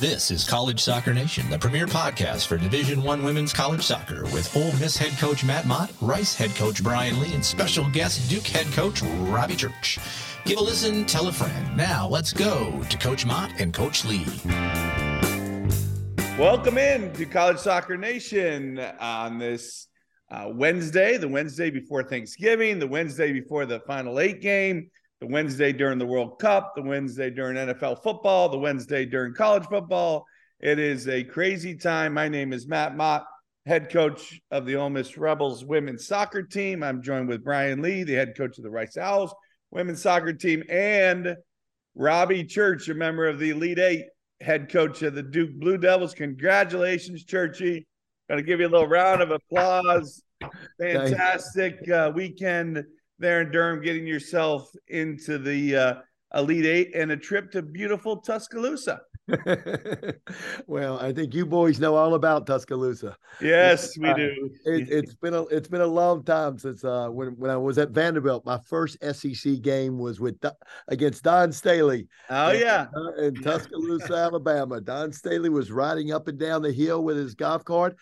This is College Soccer Nation, the premier podcast for Division One women's college soccer, with Ole Miss head coach Matt Mott, Rice head coach Brian Lee, and special guest Duke head coach Robbie Church. Give a listen, tell a friend. Now let's go to Coach Mott and Coach Lee. Welcome in to College Soccer Nation on this uh, Wednesday, the Wednesday before Thanksgiving, the Wednesday before the Final Eight game the Wednesday during the World Cup, the Wednesday during NFL football, the Wednesday during college football. It is a crazy time. My name is Matt Mott, head coach of the Ole Miss Rebels women's soccer team. I'm joined with Brian Lee, the head coach of the Rice Owls women's soccer team, and Robbie Church, a member of the Elite Eight, head coach of the Duke Blue Devils. Congratulations, Churchy. Going to give you a little round of applause. Fantastic uh, weekend there in Durham, getting yourself into the uh, Elite Eight and a trip to beautiful Tuscaloosa. well, I think you boys know all about Tuscaloosa. Yes, we uh, do. It, has been a it's been a long time since uh, when when I was at Vanderbilt. My first SEC game was with against Don Staley. Oh in, yeah, in Tuscaloosa, Alabama. Don Staley was riding up and down the hill with his golf cart,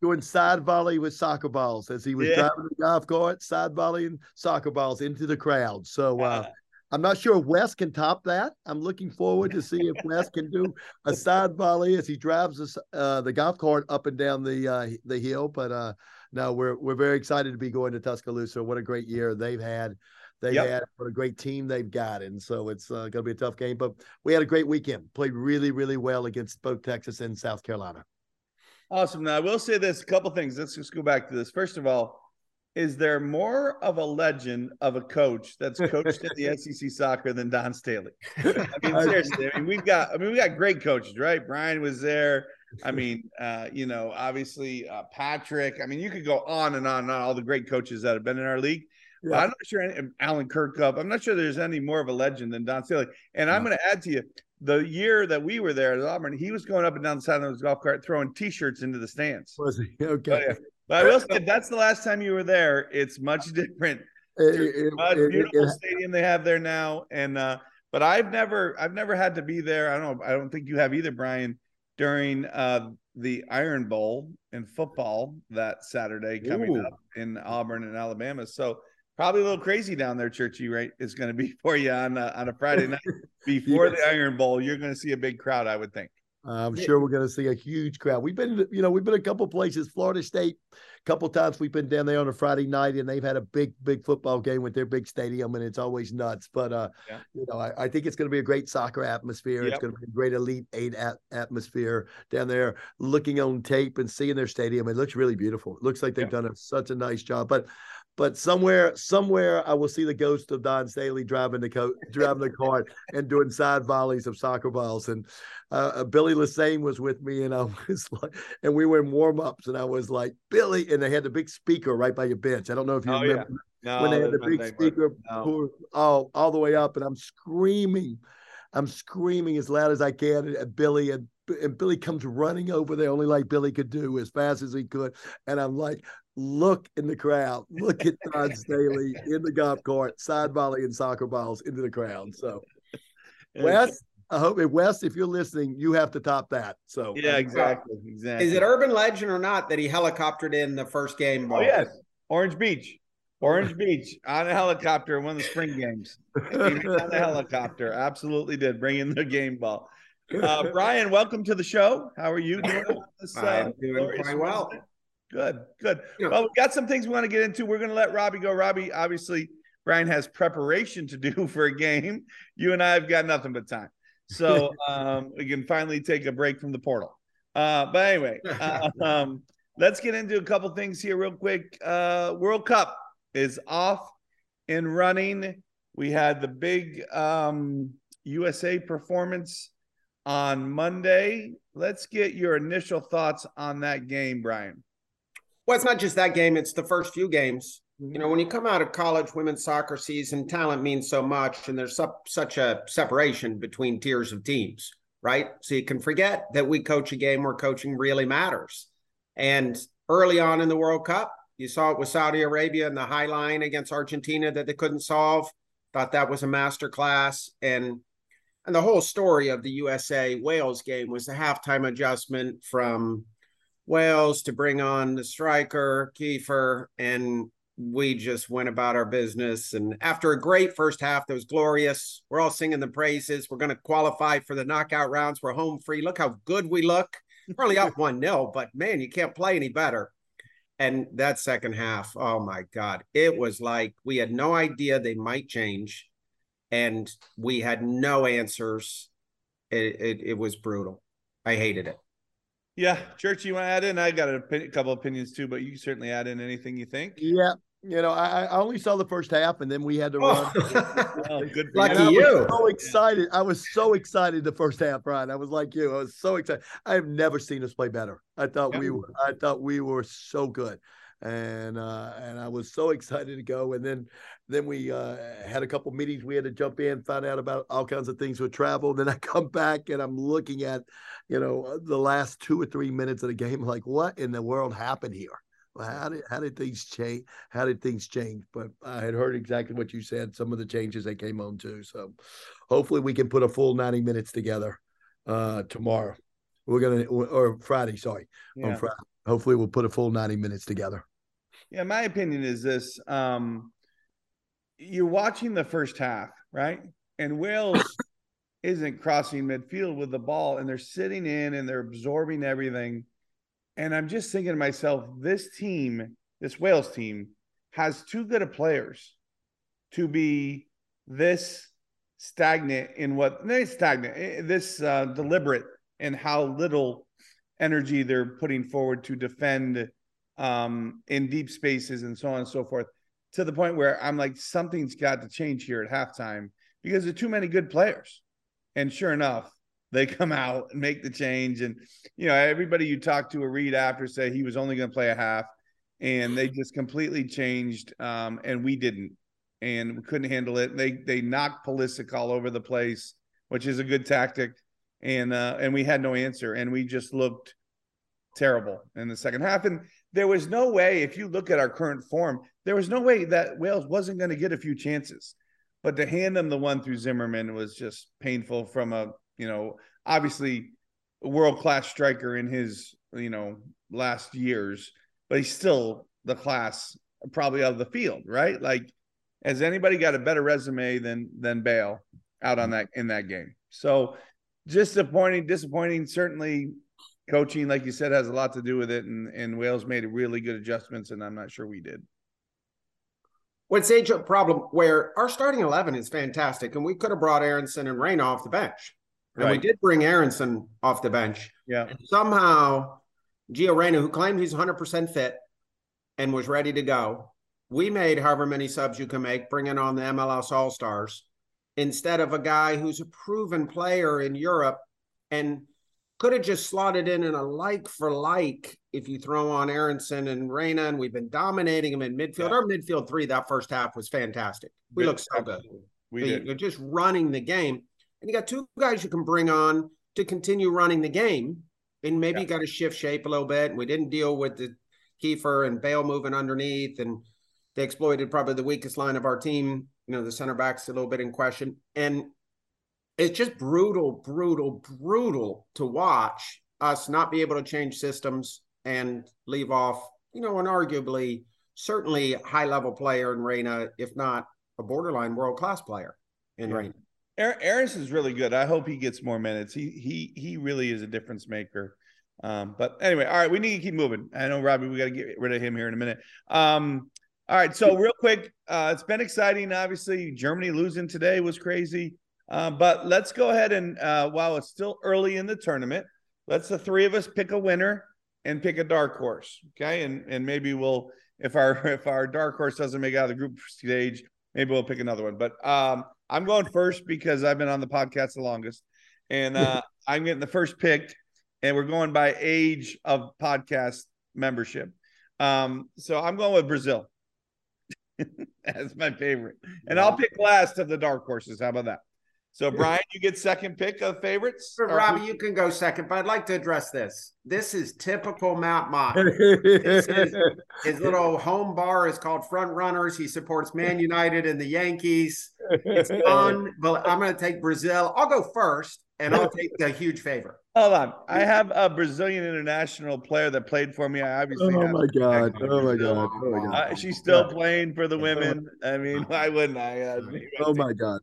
doing side volley with soccer balls as he was yeah. driving the golf cart, side volleying soccer balls into the crowd. So. Uh, I'm not sure if Wes can top that. I'm looking forward to see if Wes can do a side volley as he drives uh, the golf cart up and down the uh, the hill. But uh, no, we're we're very excited to be going to Tuscaloosa. What a great year they've had. They yep. had what a great team they've got, and so it's uh, going to be a tough game. But we had a great weekend. Played really, really well against both Texas and South Carolina. Awesome. Now I will say this: a couple things. Let's just go back to this. First of all, is there more of a legend of a coach that's coached in the SEC soccer than Don Staley? I mean, seriously. I mean, we've got. I mean, we got great coaches, right? Brian was there. I mean, uh, you know, obviously uh, Patrick. I mean, you could go on and on and on. All the great coaches that have been in our league. Yeah. I'm not sure. Any, Alan Kirkup. I'm not sure there's any more of a legend than Don Staley. And I'm going to add to you the year that we were there at Auburn, he was going up and down the side of his golf cart throwing T-shirts into the stands. Was he okay? Oh, yeah. But I will say, that's the last time you were there, it's much different. It, much it, beautiful it, stadium they have there now, and uh, but I've never, I've never had to be there. I don't know. I don't think you have either, Brian. During uh, the Iron Bowl in football that Saturday coming Ooh. up in Auburn and Alabama, so probably a little crazy down there, Churchy. Right, is going to be for you on a, on a Friday night before yes. the Iron Bowl. You're going to see a big crowd, I would think. I'm sure we're going to see a huge crowd. We've been, you know, we've been a couple places, Florida State, a couple times. We've been down there on a Friday night, and they've had a big, big football game with their big stadium, and it's always nuts. But uh, yeah. you know, I, I, think it's going to be a great soccer atmosphere. Yep. It's going to be a great elite eight at- atmosphere down there. Looking on tape and seeing their stadium, it looks really beautiful. It looks like they've yeah. done a, such a nice job. But but somewhere, somewhere, I will see the ghost of Don Staley driving the co- driving the cart and doing side volleys of soccer balls. And uh, uh Billy Lassane was with me, and I was like, and we were in warm ups, and I was like, Billy, and they had the big speaker right by your bench. I don't know if you oh, remember yeah. no, when they had the big speaker no. all all the way up, and I'm screaming. I'm screaming as loud as I can at Billy and and Billy comes running over there, only like Billy could do, as fast as he could. And I'm like, look in the crowd, look at Dawn Staley in the golf cart, side volley and soccer balls into the crowd. So, Wes, I hope if Wes, if you're listening, you have to top that. So, yeah, exactly, exactly. Is it urban legend or not that he helicoptered in the first game? Ball? Oh yes, Orange Beach. Orange Beach on a helicopter in one of the spring games. on a helicopter, absolutely did bring in the game ball. Uh, Brian, welcome to the show. How are you doing? This, uh, I'm doing quite well. Good, good. Well, we've got some things we want to get into. We're going to let Robbie go. Robbie, obviously, Brian has preparation to do for a game. You and I have got nothing but time. So um, we can finally take a break from the portal. Uh, but anyway, uh, um, let's get into a couple things here real quick. Uh, World Cup is off and running. We had the big um, USA performance on Monday. Let's get your initial thoughts on that game, Brian. Well, it's not just that game, it's the first few games. You mm-hmm. know, when you come out of college women's soccer season, talent means so much, and there's su- such a separation between tiers of teams, right? So you can forget that we coach a game where coaching really matters. And early on in the World Cup, you saw it with Saudi Arabia and the high line against Argentina that they couldn't solve. Thought that was a master class. And And the whole story of the USA Wales game was the halftime adjustment from Wales to bring on the striker, Kieffer, and we just went about our business. And after a great first half that was glorious, we're all singing the praises. We're going to qualify for the knockout rounds. We're home free. Look how good we look. Probably up 1 0, but man, you can't play any better. And that second half, oh my God, it was like we had no idea they might change and we had no answers. It, it, it was brutal. I hated it. Yeah, Church, you want to add in? I got a, a couple opinions too, but you certainly add in anything you think. Yeah, you know, I, I only saw the first half, and then we had to oh. run. Oh, oh good. Lucky you. So excited! I was so excited the first half, Brian. I was like you. I was so excited. I have never seen us play better. I thought we were. I thought we were so good, and uh, and I was so excited to go. And then then we uh, had a couple meetings. We had to jump in, find out about all kinds of things with travel. Then I come back and I'm looking at, you know, the last two or three minutes of the game. Like, what in the world happened here? how did how did things change? How did things change? But I had heard exactly what you said. Some of the changes that came on too. So hopefully we can put a full ninety minutes together uh, tomorrow. We're gonna or Friday, sorry, yeah. on Friday. Hopefully we'll put a full ninety minutes together. Yeah, my opinion is this: um, you're watching the first half, right? And Wales isn't crossing midfield with the ball, and they're sitting in and they're absorbing everything and I'm just thinking to myself, this team, this Wales team, has too good of players to be this stagnant in what not stagnant, eh, this uh, deliberate in how little energy they're putting forward to defend um, in deep spaces and so on and so forth. To the point where I'm like, something's got to change here at halftime because there are too many good players. And sure enough, they come out and make the change. And, you know, everybody you talk to a read after say he was only going to play a half and they just completely changed. Um, and we didn't, and we couldn't handle it. They, they knocked Pulisic all over the place, which is a good tactic. And, uh, and we had no answer and we just looked terrible in the second half. And there was no way, if you look at our current form, there was no way that Wales wasn't going to get a few chances. But to hand them the one through Zimmerman was just painful from a you know, obviously world class striker in his, you know, last years, but he's still the class probably of the field, right? Like, has anybody got a better resume than than Bale out on that in that game? So disappointing, disappointing. Certainly, coaching, like you said, has a lot to do with it, and and Wales made really good adjustments, and I'm not sure we did. What's age problem where our starting eleven is fantastic, and we could have brought Aaronson and Reyna off the bench. And right. we did bring Aaronson off the bench. Yeah. And somehow, Gio Reyna, who claimed he's 100% fit and was ready to go, we made however many subs you can make, bringing on the MLS All Stars instead of a guy who's a proven player in Europe and could have just slotted in in a like for like if you throw on Aaronson and Reyna, and we've been dominating them in midfield. Yeah. Our midfield three that first half was fantastic. We looked so good. We did. You're just running the game and you got two guys you can bring on to continue running the game. And maybe yeah. you got to shift shape a little bit. And we didn't deal with the Kieffer and Bale moving underneath, and they exploited probably the weakest line of our team. You know, the center backs a little bit in question, and it's just brutal, brutal, brutal to watch us not be able to change systems and leave off. You know, an arguably, certainly high level player in Reyna, if not a borderline world class player in yeah. Reyna. Aris is really good. I hope he gets more minutes. He he he really is a difference maker. Um, but anyway, all right, we need to keep moving. I know Robbie, we got to get rid of him here in a minute. Um, all right, so real quick, uh, it's been exciting. Obviously, Germany losing today was crazy. Uh, but let's go ahead and uh, while it's still early in the tournament, let's the three of us pick a winner and pick a dark horse. Okay, and and maybe we'll if our if our dark horse doesn't make out of the group stage, maybe we'll pick another one. But um, I'm going first because I've been on the podcast the longest, and uh, I'm getting the first pick, and we're going by age of podcast membership. Um, so I'm going with Brazil. That's my favorite, and I'll pick last of the dark horses. How about that? So Brian, you get second pick of favorites. Or Robbie, you can go second, but I'd like to address this. This is typical Matt Mott. This is- His little home bar is called Front Runners. He supports Man United and the Yankees. It's fun, but I'm going to take Brazil. I'll go first, and I'll take the huge favor. Hold on. I have a Brazilian international player that played for me. I obviously Oh my god! Oh my god! Oh my god! Uh, she's still playing for the women. I mean, why wouldn't I? Uh, Oh my god!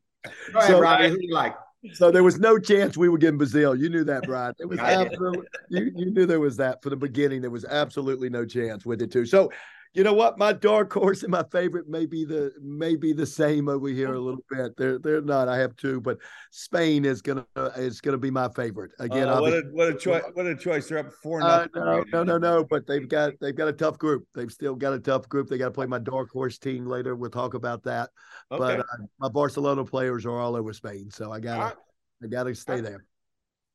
So- Robbie. Who you like? So there was no chance we were getting Brazil. You knew that, Brian. It was absolutely you, you knew there was that for the beginning. There was absolutely no chance with it too. So you know what? My dark horse and my favorite may be the may be the same over here a little bit. They're they're not. I have two, but Spain is gonna is gonna be my favorite again. Uh, what a what a choice! What a choice! They're up four Uh, nothing. no, no, no, no. But they've got they've got a tough group. They've still got a tough group. They got to play my dark horse team later. We'll talk about that. Okay. But uh, my Barcelona players are all over Spain, so I gotta All right. I gotta stay there.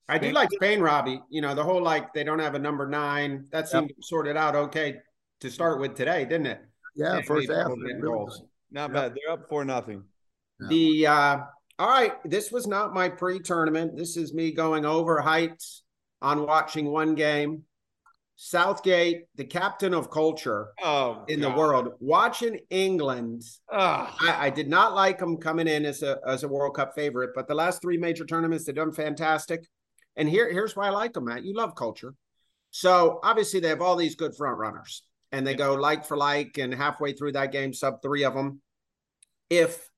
I do like Spain, Robbie. You know, the whole like they don't have a number nine. That seemed sorted out okay to start with today, didn't it? Yeah, first half. really. Not Yep. bad. They're up four nothing. Yeah. The uh all right, this was not my pre-tournament. This is me going over heights on watching one game. Southgate, the captain of culture Oh, in the world, watching England. I, I did not like them coming in as a as a World Cup favorite, but the last three major tournaments they've done fantastic. And here here's why I like them, Matt. You love culture, so obviously they have all these good front runners, and they go like for like, and halfway through that game, sub three of them. If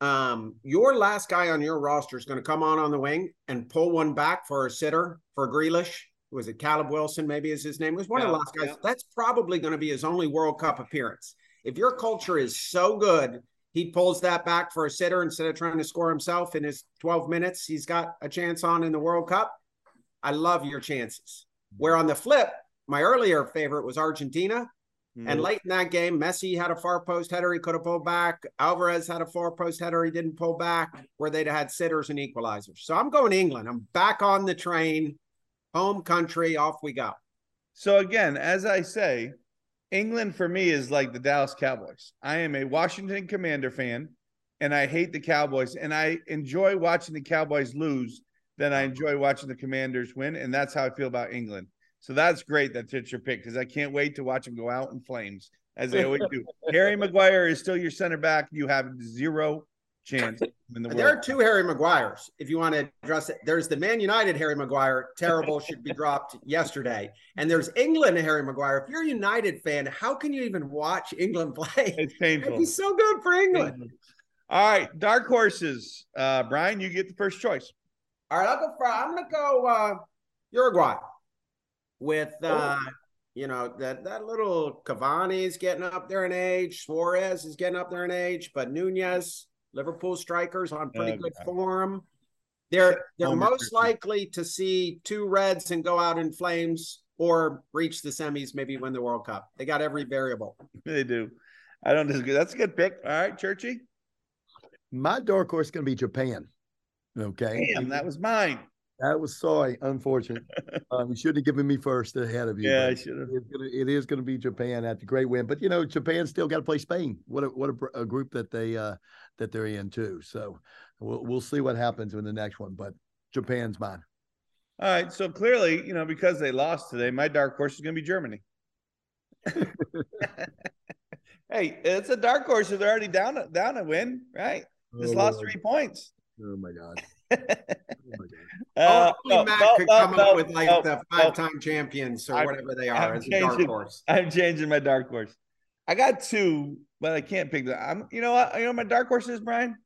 um your last guy on your roster is going to come on on the wing and pull one back for a sitter for Grealish, was it Caleb Wilson? Maybe is his name. It was one of the last guys. yeah. That's probably going to be his only World Cup appearance. If your culture is so good, he pulls that back for a sitter instead of trying to score himself in his 12 minutes. He's got a chance on in the World Cup. I love your chances. Where on the flip, my earlier favorite was Argentina. Hmm. And late in that game, Messi had a far post header he could have pulled back. Alvarez had a far post header he didn't pull back, where they'd had sitters and equalizers. So I'm going England. I'm back on the train, home country. Off we go. So again, as I say, England for me is like the Dallas Cowboys. I am a Washington Commander fan, and I hate the Cowboys, and I enjoy watching the Cowboys lose. than I enjoy watching the Commanders win, and that's how I feel about England. So that's great that it's your pick because I can't wait to watch them go out in flames as they always do. Harry Maguire is still your center back. You have zero chance in the There are two Harry Maguires. If you want to address it, there's the Man United Harry Maguire, terrible, should be dropped yesterday, and there's England Harry Maguire. If you're a United fan, how can you even watch England play? It's painful. He's so good for England. All right, dark horses. Uh, Brian, you get the first choice. All right, I'll go for. I'm going to go uh, Uruguay with uh, you know that that little Cavani is getting up there in age. Suarez is getting up there in age, but Nunez, Liverpool strikers on pretty Oh, good God. form. They're they're Homer most likely to see two Reds and go out in flames or reach the semis, maybe win the World Cup. They got every variable. They do. I don't disagree. That's a good pick. All right, Churchy. My dark horse is going to be Japan. Okay. Damn, that was mine. That was sorry, unfortunate. um, you shouldn't have given me first ahead of you. Yeah, I should have. It is going to be Japan at the great win, but you know Japan still got to play Spain. What a what a, a group that they uh that they're in too. So we'll we'll see what happens in the next one. But Japan's mine. All right. So clearly, you know, because they lost today, my dark horse is going to be Germany. hey, it's a dark horse. They're already down down a win, right? Just Oh, lost three points. Oh my god. Oh. Uh, Only no, Matt no, could no, come up with like the five-time champions or I'm- whatever they are I'm as a dark horse. I'm changing my dark horse. I got two, but I can't pick that. I'm. You know what? You know what my dark horse is, Brian.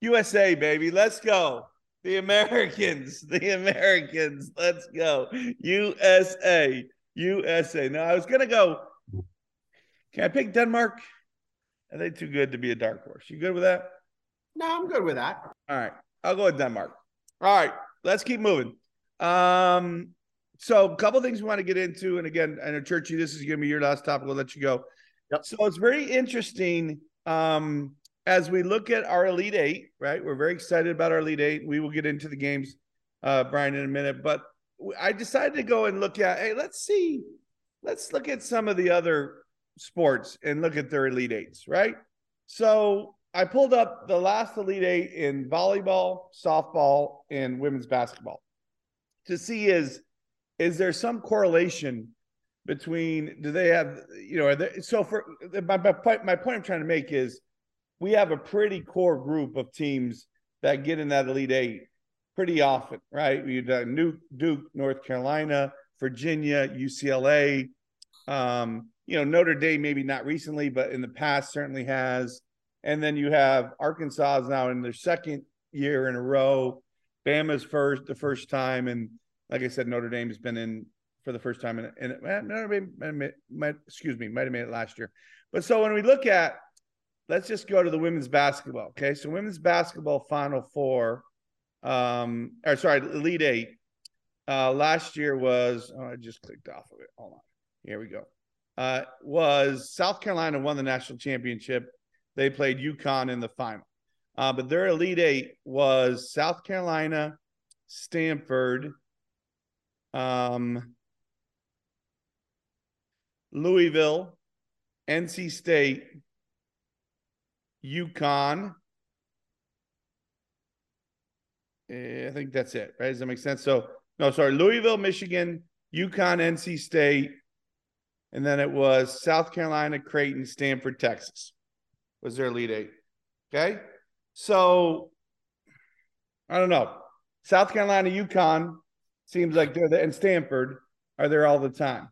USA, baby. Let's go. The Americans. The Americans. Let's go. USA. USA. Now I was gonna go. Can I pick Denmark? Are they too good to be a dark horse? You good with that? No, I'm good with that. All right. I'll go with Denmark. All right. Let's keep moving. Um, so a couple things we want to get into. And again, I know Churchy, this is gonna be your last topic. We'll let you go. Yep. So it's very interesting. Um, as we look at our Elite Eight, right? We're very excited about our Elite Eight. We will get into the games, uh, Brian, in a minute. But I decided to go and look at, hey, let's see, let's look at some of the other sports and look at their Elite Eights, right? So I pulled up the last Elite Eight in volleyball, softball, and women's basketball to see is is there some correlation between do they have you know they, so for my, my point my point I'm trying to make is we have a pretty core group of teams that get in that Elite Eight pretty often, right? Had Duke, Duke, North Carolina, Virginia, UCLA. Um, you know, Notre Dame, maybe not recently, but in the past certainly has. And then you have Arkansas is now in their second year in a row. Bama's first, the first time, and like I said, Notre Dame's been in for the first time, and, and Notre Dame, might, excuse me, might have made it last year. But so when we look at, let's just go to the women's basketball. Okay, so women's basketball Final Four, um, or sorry, Elite Eight. Uh, last year was oh, I just clicked off of it. Hold on, here we go. Uh, was South Carolina won the national championship they played UConn in the final. Uh, but their Elite Eight was South Carolina, Stanford, um, Louisville, NC State, UConn. Eh, I think that's it, right? Does that make sense? So, no, sorry, Louisville, Michigan, UConn, NC State, and then it was South Carolina, Creighton, Stanford, Texas was their lead eight. Okay. So I don't know. South Carolina, UConn seems like they're there, and Stanford are there all the time.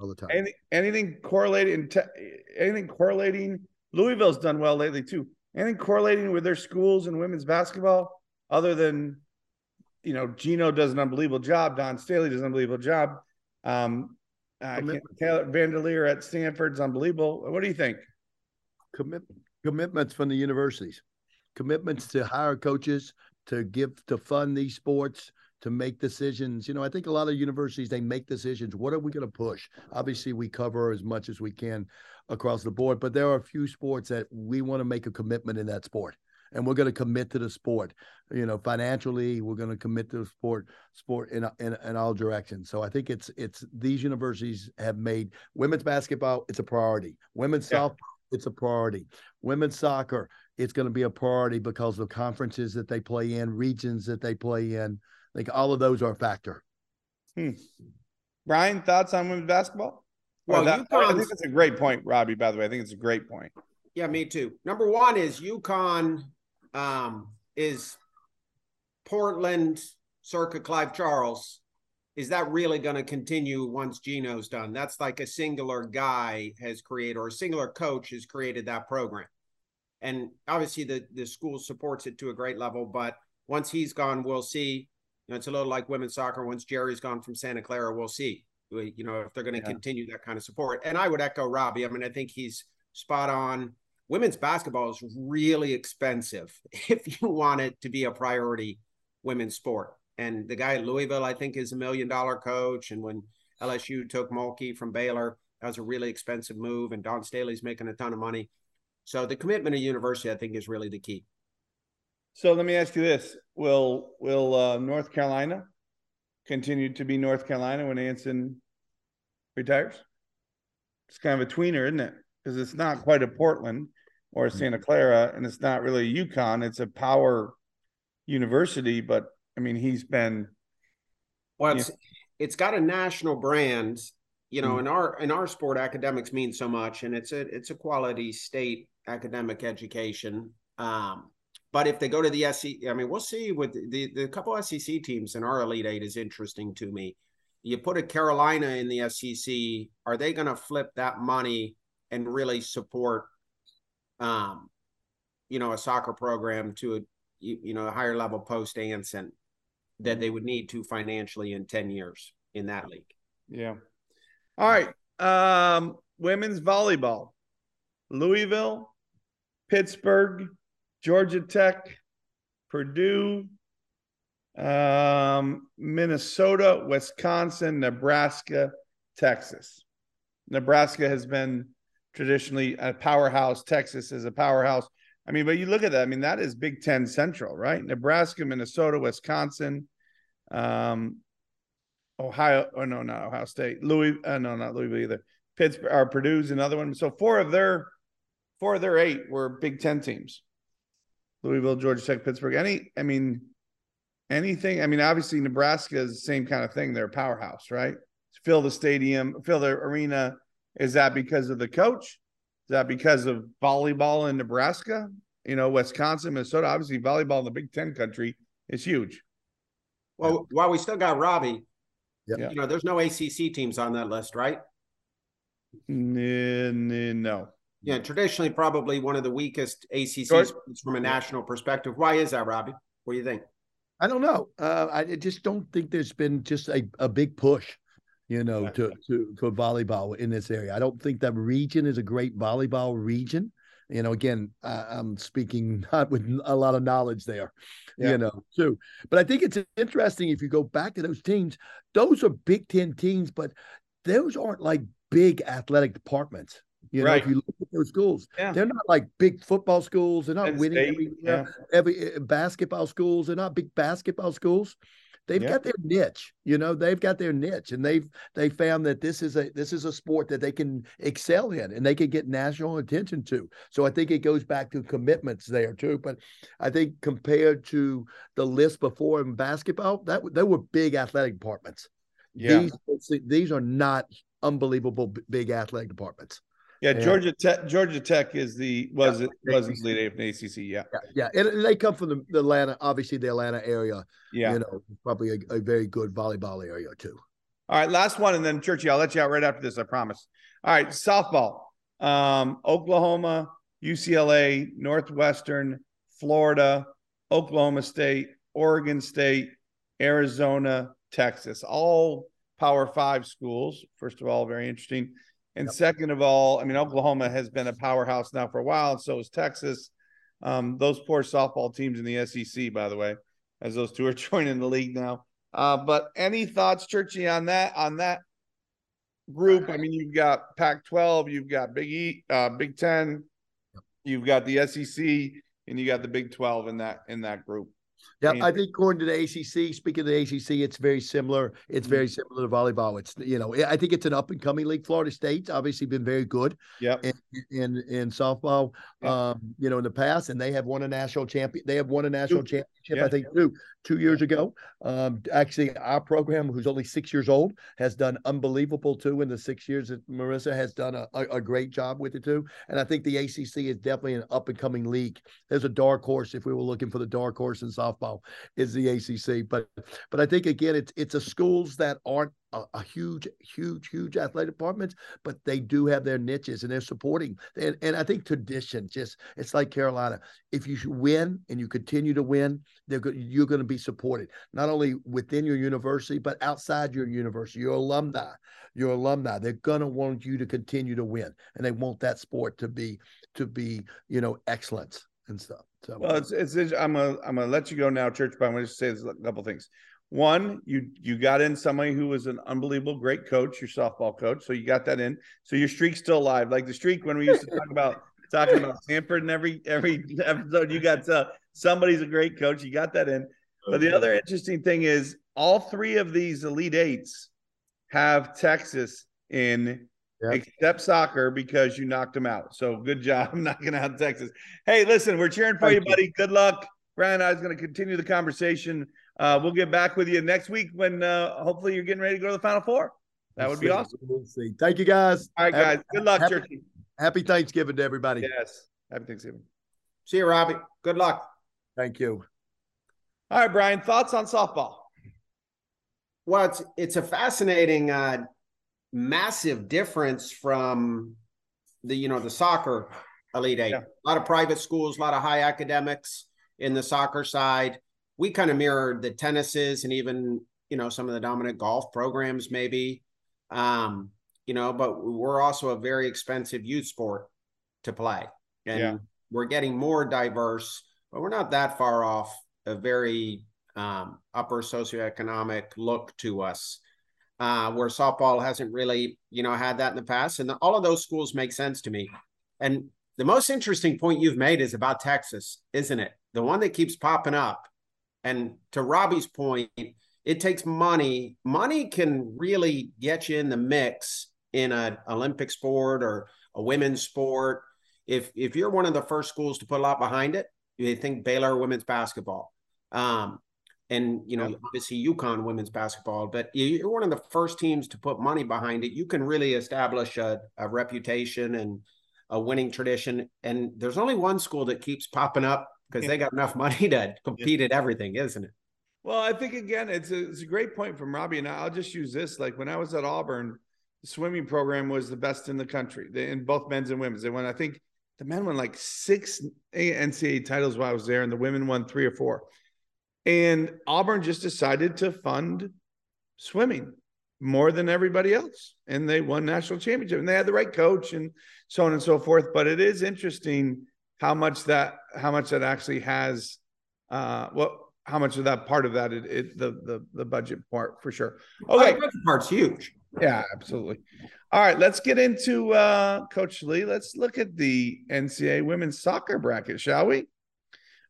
All the time. Any, anything correlating? Te- anything correlating? Louisville's done well lately too. Anything correlating with their schools and women's basketball, other than you know Gino does an unbelievable job, Dawn Staley does an unbelievable job. Um, uh, Taylor VanDerveer at Stanford's unbelievable. What do you think? Commitment commitments from the universities, commitments to hire coaches, to give, to fund these sports, to make decisions. You know, I think a lot of universities they make decisions. What are we going to push? Obviously, we cover as much as we can across the board, but there are a few sports that we want to make a commitment in that sport. And we're going to commit to the sport, you know, financially. We're going to commit to the sport, sport in, in in all directions. So I think it's it's these universities have made women's basketball. It's a priority. Women's yeah. softball it's a priority. Women's soccer, it's going to be a priority because of conferences that they play in, regions that they play in. I think all of those are a factor. Hmm. Brian, thoughts on women's basketball? Well, that, I think that's a great point, Robbie. By the way, I think it's a great point. Yeah, me too. Number one is UConn um, is Portland circa Clive Charles is that really going to continue once Gino's done? That's like a singular guy has created or a singular coach has created that program. And obviously the the school supports it to a great level, but once he's gone, we'll see. You know, it's a little like women's soccer. Once Jerry's gone from Santa Clara, we'll see. You know, if they're going to yeah. continue that kind of support. And I would echo Robbie. I mean, I think he's spot on. Women's basketball is really expensive if you want it to be a priority women's sport. And the guy at Louisville, I think, is a million dollar coach. And when LSU took Mulkey from Baylor, that was a really expensive move. And Dawn Staley's making a ton of money. So the commitment of university, I think, is really the key. So let me ask you this: Will Will uh, North Carolina continue to be North Carolina when Anson retires? It's kind of a tweener, isn't it? Because it's not quite a Portland or a Santa Clara, and it's not really a UConn. It's a power university, but I mean, he's been. Well, it's, it's got a national brand. You know, mm-hmm. in our in our sport, academics mean so much, and it's a it's a quality state academic education. Um, but if they go to the SEC, I mean, we'll see. With the the couple SEC teams in our Elite Eight is interesting to me. You put a Carolina in the SEC, are they going to flip that money and really support, um, you know, a soccer program to a you, you know a higher level post Anson? That they would need to financially in 10 years in that league. Yeah. All right. Um, women's volleyball. Louisville, Pittsburgh, Georgia Tech, Purdue, um, Minnesota, Wisconsin, Nebraska, Texas. Nebraska has been traditionally a powerhouse. Texas is a powerhouse. I mean, but you look at that. I mean, that is Big Ten Central, right? Nebraska, Minnesota, Wisconsin, um, Ohio. Oh no, not Ohio State. Louis. Uh, no, not Louisville either. Pittsburgh or Purdue's another one. So four of their four of their eight were Big Ten teams. Louisville, Georgia Tech, Pittsburgh. Any, I mean, anything. I mean, obviously Nebraska is the same kind of thing. They're a powerhouse, right? Fill the stadium, fill the arena. Is that because of the coach? Is that because of volleyball in Nebraska? You know, Wisconsin, Minnesota. Obviously, volleyball in the Big Ten country is huge. Well, while we still got Robbie, Yep. you know, there's no ACC teams on that list, right? N- n- No. Yeah, traditionally probably one of the weakest ACCs Sure. from a national perspective. Why is that, Robbie? What do you think? I don't know. Uh, I just don't think there's been just a, a big push, you know, to, to to volleyball in this area. I don't think that region is a great volleyball region. You know, again, I, I'm speaking not with a lot of knowledge there, Yeah. you know, too. But I think it's interesting if you go back to those teams, those are Big Ten teams, but those aren't like big athletic departments. You know, Right. if you look at those schools, Yeah. they're not like big football schools. They're not Penn winning State, every, yeah. every uh, basketball schools. They're not big basketball schools. They've Yeah. got their niche. You know, they've got their niche, and they've they found that this is a this is a sport that they can excel in, and they can get national attention to. So I think it goes back to commitments there too. But I think compared to the list before in basketball, that they were big athletic departments. Yeah. These these are not unbelievable big athletic departments. Yeah, Yeah. Georgia Tech. Georgia Tech is the was it was ACC. the lead in ACC. Yeah, Yeah, yeah, and, and they come from the, the Atlanta, obviously the Atlanta area. yeah. You know, probably a, a very good volleyball area too. All right, last one, and then Churchy, I'll let you out right after this. I promise. All right, softball. Um, Oklahoma, UCLA, Northwestern, Florida, Oklahoma State, Oregon State, Arizona, Texas. All Power Five schools. First of all, very interesting. And second of all, I mean, Oklahoma has been a powerhouse now for a while, and so is Texas. Um, those poor softball teams in the SEC, by the way, as those two are joining the league now. Uh, but any thoughts, Churchy, on that on that group? I mean, you've got Pac-12, you've got Big E, uh, Big Ten, you've got the SEC, and you got the Big 12 in that in that group. Yeah, I think according to the ACC, speaking of the ACC, it's very similar. It's very similar to volleyball. It's you know, I think it's an up and coming league. Florida State's obviously been very good Yep. in in, in softball. Yeah. Um, you know, in the past, and they have won a national champion. They have won a national Two. championship, Yeah. I think, two two years ago. Um, actually, our program, who's only six years old, has done unbelievable too. In the six years that Marissa has done a, a, a great job with it too. And I think the ACC is definitely an up and coming league. There's a dark horse if we were looking for the dark horse in softball is the ACC. But but I think again, it's it's a schools that aren't a, a huge, huge, huge athletic departments, but they do have their niches and they're supporting. And and I think tradition just it's like Carolina. If you win and you continue to win, they're good, you're going to be supported not only within your university but outside your university, your alumni, your alumni. They're going to want you to continue to win, and they want that sport to be to be you know excellence and stuff. So Well, it's, it's it's I'm gonna I'm gonna let you go now, Church. But I'm gonna say a couple things. One, you you got in somebody who was an unbelievable, great coach, your softball coach. So you got that in. So your streak's still alive. Like the streak when we used to talk about talking about Stanford and every every episode, you got uh, somebody's a great coach. You got that in. But the other interesting thing is all three of these elite eights have Texas in Yep. except soccer because you knocked them out. So good job knocking out Texas. Hey, listen, we're cheering for you, you. buddy. Good luck. Brian and I is going to continue the conversation. Uh, we'll get back with you next week when uh, hopefully you're getting ready to go to the Final Four. That would be We'll see. awesome. We'll see. Thank you, guys. All right, Happy- guys. Good luck, happy- Churchy. Happy Thanksgiving to everybody. Yes. Happy Thanksgiving. See you, Robbie. Good luck. Thank you. All right, Brian. Thoughts on softball? Well, it's it's a fascinating, uh, massive difference from the you know the soccer elite eight. Yeah. A lot of private schools, a lot of high academics in the soccer side. We kind of mirrored the tennises and even you know some of the dominant golf programs, maybe. Um, you know, but we're also a very expensive youth sport to play, and Yeah. we're getting more diverse, but we're not that far off a very um, upper socioeconomic look to us, uh, where softball hasn't really, you know, had that in the past. And all of those schools make sense to me. And the most interesting point you've made is about Texas, isn't it? The one that keeps popping up. And to Robbie's point, it takes money. Money can really get you in the mix in an Olympic sport or a women's sport. If if you're one of the first schools to put a lot behind it, You think Baylor women's basketball. Um, and you know, obviously UConn women's basketball, but you're one of the first teams to put money behind it. You can really establish a, a reputation and a winning tradition. And there's only one school that keeps popping up because yeah. they got enough money to compete yeah. at everything, isn't it? Well, I think again, it's a, it's a great point from Robbie, and I'll just use this. Like when I was at Auburn, the swimming program was the best in the country in both men's and women's. They won, I think, the men won like six NCAA titles while I was there, and the women won three or four. And Auburn just decided to fund swimming more than everybody else, and they won national championship. And they had the right coach, and so on and so forth. But it is interesting how much that how much that actually has uh well how much of that part of that it, it the the the budget part for sure. Okay, the budget part's huge. Yeah, absolutely. All right, let's get into uh Coach Lee. Let's look at the NCAA women's soccer bracket, shall we?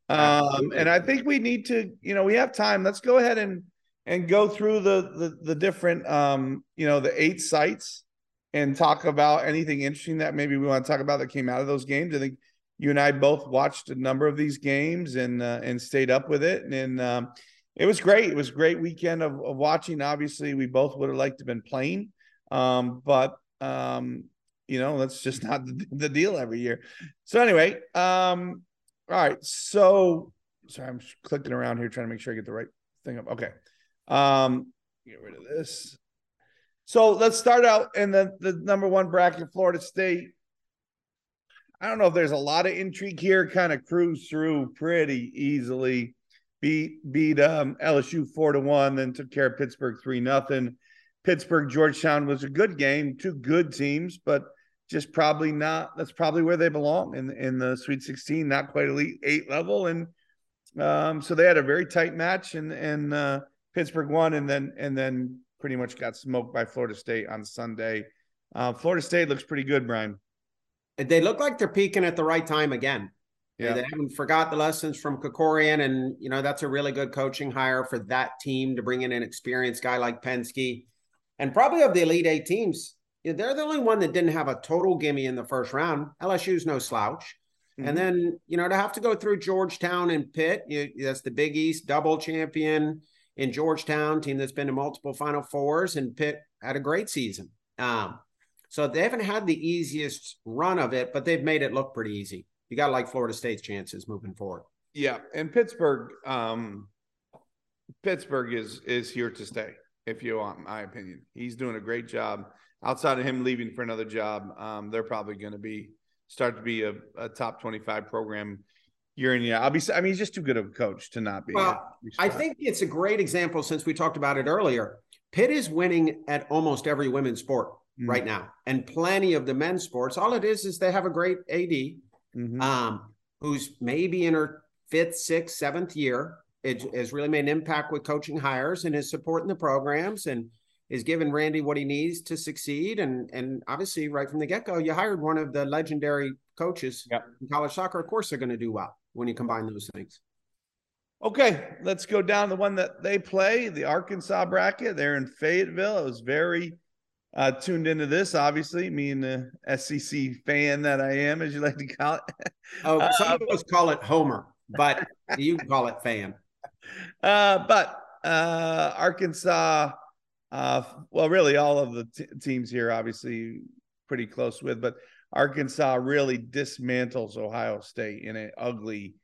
Um, and I think we need to, you know, we have time. Let's go ahead and and go through the the, the different um, you know, the eight sites and talk about anything interesting that maybe we want to talk about that came out of those games. I think you and I both watched a number of these games and uh, and stayed up with it, and um, it was great. It was a great weekend of, of watching. Obviously, we both would have liked to have been playing, um, but um, you know that's just not the, the, deal every year. So anyway, um, all right. So sorry, I'm clicking around here trying to make sure I get the right thing up. Okay, um, get rid of this. So let's start out in the the number one bracket, Florida State I don't know if there's a lot of intrigue here. Kind of cruise through pretty easily. Beat beat um, LSU four to one, then took care of Pittsburgh three nothing. Pittsburgh Georgetown was a good game. Two good teams, but just probably not. That's probably where they belong in in the Sweet 16. Not quite elite eight level, and um, so they had a very tight match, and and uh, Pittsburgh won, and then and then pretty much got smoked by Florida State on Sunday. Uh, Florida State looks pretty good, Brian they look like they're peaking at the right time again. Yeah. They haven't forgot the lessons from Krikorian, and you know that's a really good coaching hire for that team to bring in an experienced guy like Pensky. And probably of the Elite Eight teams, they're the only one that didn't have a total gimme in the first round. LSU's no slouch. Mm-hmm. And then, you know, to have to go through Georgetown and Pitt, you, that's the Big East double champion in Georgetown, team that's been to multiple Final Fours, and Pitt had a great season. Um, so they haven't had the easiest run of it, but they've made it look pretty easy. You got to like Florida State's chances moving forward. Yeah, and Pittsburgh, um, Pittsburgh is is here to stay. If you want my opinion, he's doing a great job. Outside of him leaving for another job, um, they're probably going to be start to be a, a top twenty five program year in year. I'll be. I mean, he's just too good of a coach to not be. Well, I think it's a great example since we talked about it earlier. Pitt is winning at almost every women's sport mm-hmm. right now, and plenty of the men's sports. All it is is they have a great AD, mm-hmm. um, who's maybe in her fifth, sixth, seventh year. It has really made an impact with coaching hires and is supporting the programs and is giving Randy what he needs to succeed. And and obviously, right from the get go, you hired one of the legendary coaches yep. in college soccer. Of course, they're going to do well when you combine those things. Okay, let's go down the one that they play, the Arkansas bracket. They're in Fayetteville. It was very uh, tuned into this, obviously, me and the SEC fan that I am, as you like to call it. oh, some uh, of us call it Homer, but you can call it fan. Uh, but uh, Arkansas, uh, well, really all of the t- teams here, obviously, pretty close with, but Arkansas really dismantles Ohio State in an ugly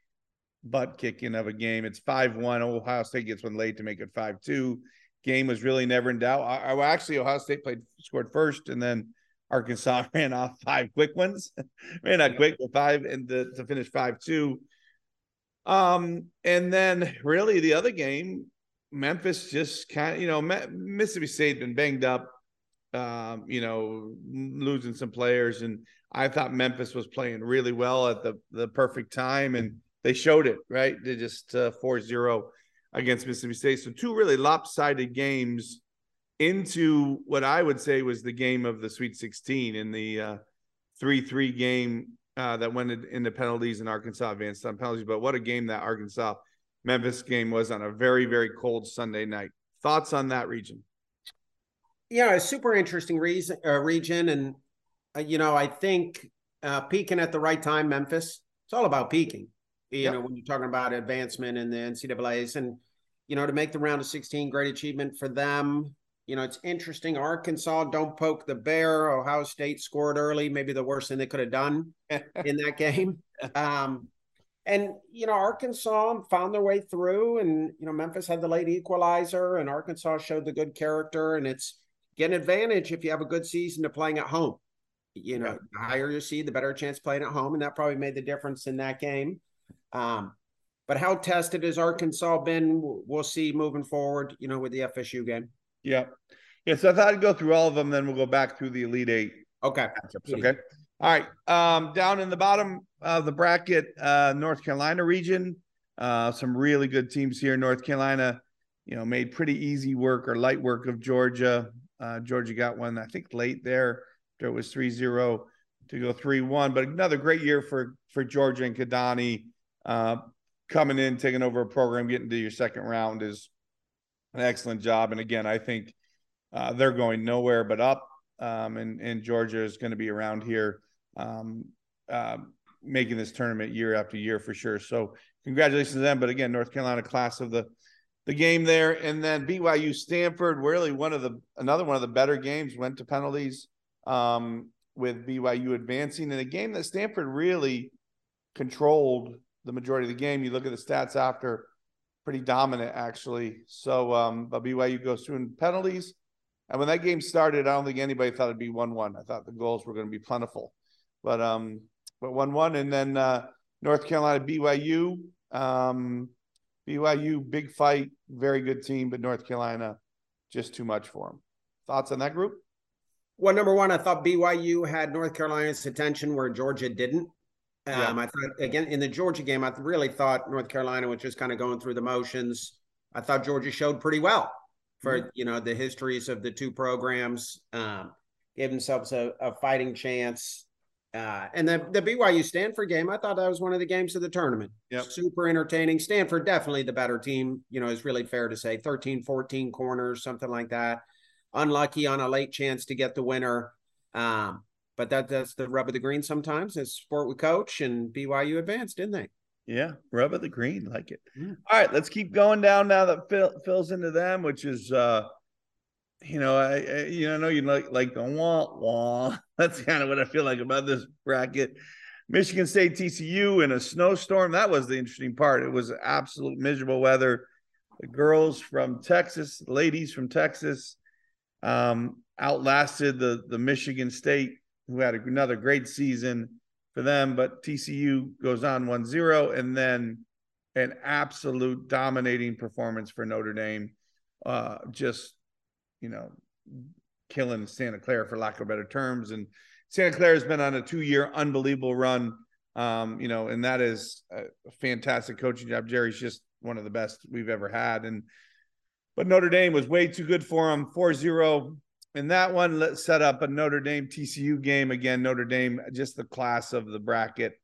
butt kicking of a game. It's 5 1. Ohio State gets one late to make it 5 2 game was really never in doubt. I, I actually Ohio State played scored first, and then Arkansas ran off five quick ones, ran out quick with five and the, to finish five two. Um, and then really the other game, Memphis just kind of you know Mississippi State been banged up, um, you know losing some players, and I thought Memphis was playing really well at the the perfect time, and they showed it right. They just uh, 4-0 against Mississippi State. So two really lopsided games into what I would say was the game of the Sweet 16 in the uh, three-three game uh, that went into penalties and Arkansas advanced on penalties. But what a game that Arkansas Memphis game was on a very very cold Sunday night. Thoughts on that region? Yeah, a super interesting reason, uh, region, and uh, you know I think uh, peaking at the right time, Memphis. It's all about peaking You yep. know, when you're talking about advancement in the NCAA's, and you know, to make the round of 16, great achievement for them. You know, it's interesting. Arkansas don't poke the bear. Ohio State scored early, maybe the worst thing they could have done in that game. Um, and you know, Arkansas found their way through, and you know, Memphis had the late equalizer, and Arkansas showed the good character, and it's get an advantage if you have a good season to playing at home. You know, yeah. the higher you see, the better chance playing at home, and that probably made the difference in that game. Um, but how tested has Arkansas been? We'll see moving forward. You know, with the FSU game. Yeah, yeah. So I thought I'd go through all of them, then we'll go back through the Elite Eight. Okay. Okay. All right. Um, down in the bottom of the bracket, uh, North Carolina region. Uh, some really good teams here. North Carolina, you know, made pretty easy work or light work of Georgia. Uh, Georgia got one, I think, late there. It was 3 0 to go 3 1. But another great year for, for Georgia and Keidane. Uh, coming in, taking over a program, getting to your second round is an excellent job. And again, I think uh, they're going nowhere but up. Um, and, and Georgia is going to be around here um, uh, making this tournament year after year for sure. So congratulations to them. But again, North Carolina class of the the game there, and then BYU Stanford, really one of the another one of the better games went to penalties um, with BYU advancing in a game that Stanford really controlled the majority of the game. You look at the stats after, pretty dominant actually. So, um, but BYU goes through in penalties. And when that game started, I don't think anybody thought it'd be one-one. I thought the goals were going to be plentiful, but um, but one-one, and then uh, North Carolina BYU. Um, BYU, big fight, very good team, but North Carolina, just too much for them. Thoughts on that group? Well, number one, I thought BYU had North Carolina's attention where Georgia didn't. Yeah. Um, I thought again in the Georgia game, I really thought North Carolina was just kind of going through the motions. I thought Georgia showed pretty well for mm-hmm. you know the histories of the two programs. Um, gave themselves a, a fighting chance. Uh, and the, the BYU Stanford game, I thought that was one of the games of the tournament. Yep. Super entertaining. Stanford, definitely the better team. You know, it's really fair to say 13, 14 corners, something like that. Unlucky on a late chance to get the winner. Um, but that that's the rub of the green sometimes. It's sport we coach, and BYU advanced, didn't they? Yeah, rub of the green, like it. Mm. All right, let's keep going down now that Phil fills into them, which is uh you know, I, I you know, I know you like like the wah wah. That's kind of what I feel like about this bracket. Michigan State TCU in a snowstorm. That was the interesting part. It was absolute miserable weather. The girls from Texas, ladies from Texas, um, outlasted the the Michigan State, who had another great season for them. But TCU goes on 1-0, and then an absolute dominating performance for Notre Dame. Uh, just you know, killing Santa Clara for lack of better terms. And Santa Clara has been on a two-year unbelievable run. Um, you know, and that is a fantastic coaching job. Jerry's just one of the best we've ever had. And but Notre Dame was way too good for him. 4-0 in that one. Let's set up a Notre Dame TCU game again. Notre Dame, just the class of the bracket,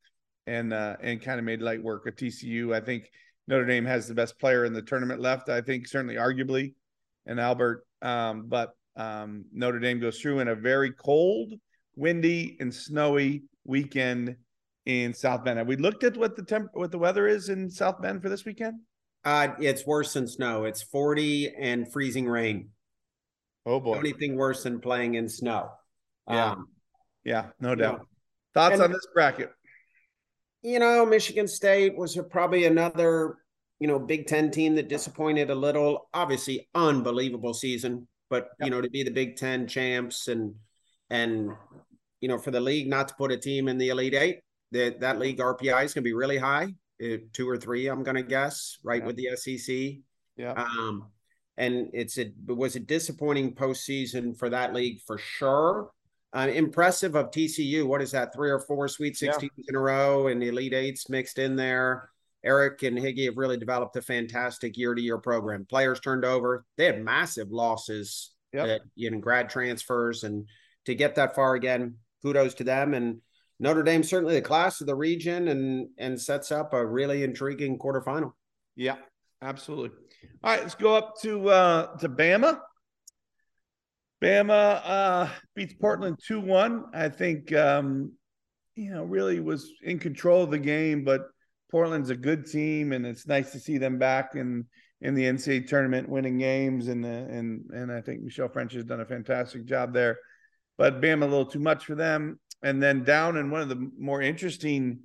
and uh, and kind of made light work of TCU. I think Notre Dame has the best player in the tournament left. I think certainly arguably, and Albert um, but um, Notre Dame goes through in a very cold, windy, and snowy weekend in South Bend. Have we looked at what the temp what the weather is in South Bend for this weekend? Uh, it's worse than snow. It's 40 and freezing rain. Oh boy. Anything worse than playing in snow. Yeah. Um, yeah, no doubt. Thoughts and, on this bracket? You know, Michigan State was probably another you know, Big Ten team that disappointed a little. Obviously, unbelievable season, but yep. you know, to be the Big Ten champs and and you know, for the league not to put a team in the Elite Eight, that that league RPI is going to be really high, uh, two or three, I'm going to guess, right yep. with the SEC. Yeah. Um, and it's a it was a disappointing postseason for that league for sure. Uh, impressive of TCU. What is that? Three or four Sweet 16s yeah. in a row, and Elite Eights mixed in there. Eric and Higgy have really developed a fantastic year to year program. Players turned over. They had massive losses yep. in grad transfers. And to get that far again, kudos to them. And Notre Dame certainly the class of the region and and sets up a really intriguing quarterfinal. Yeah, absolutely. All right, let's go up to uh to Bama. Bama uh beats Portland 2-1. I think um you know really was in control of the game, but Portland's a good team, and it's nice to see them back in in the NCAA tournament, winning games, and and and I think Michelle French has done a fantastic job there. But Bam a little too much for them, and then down in one of the more interesting,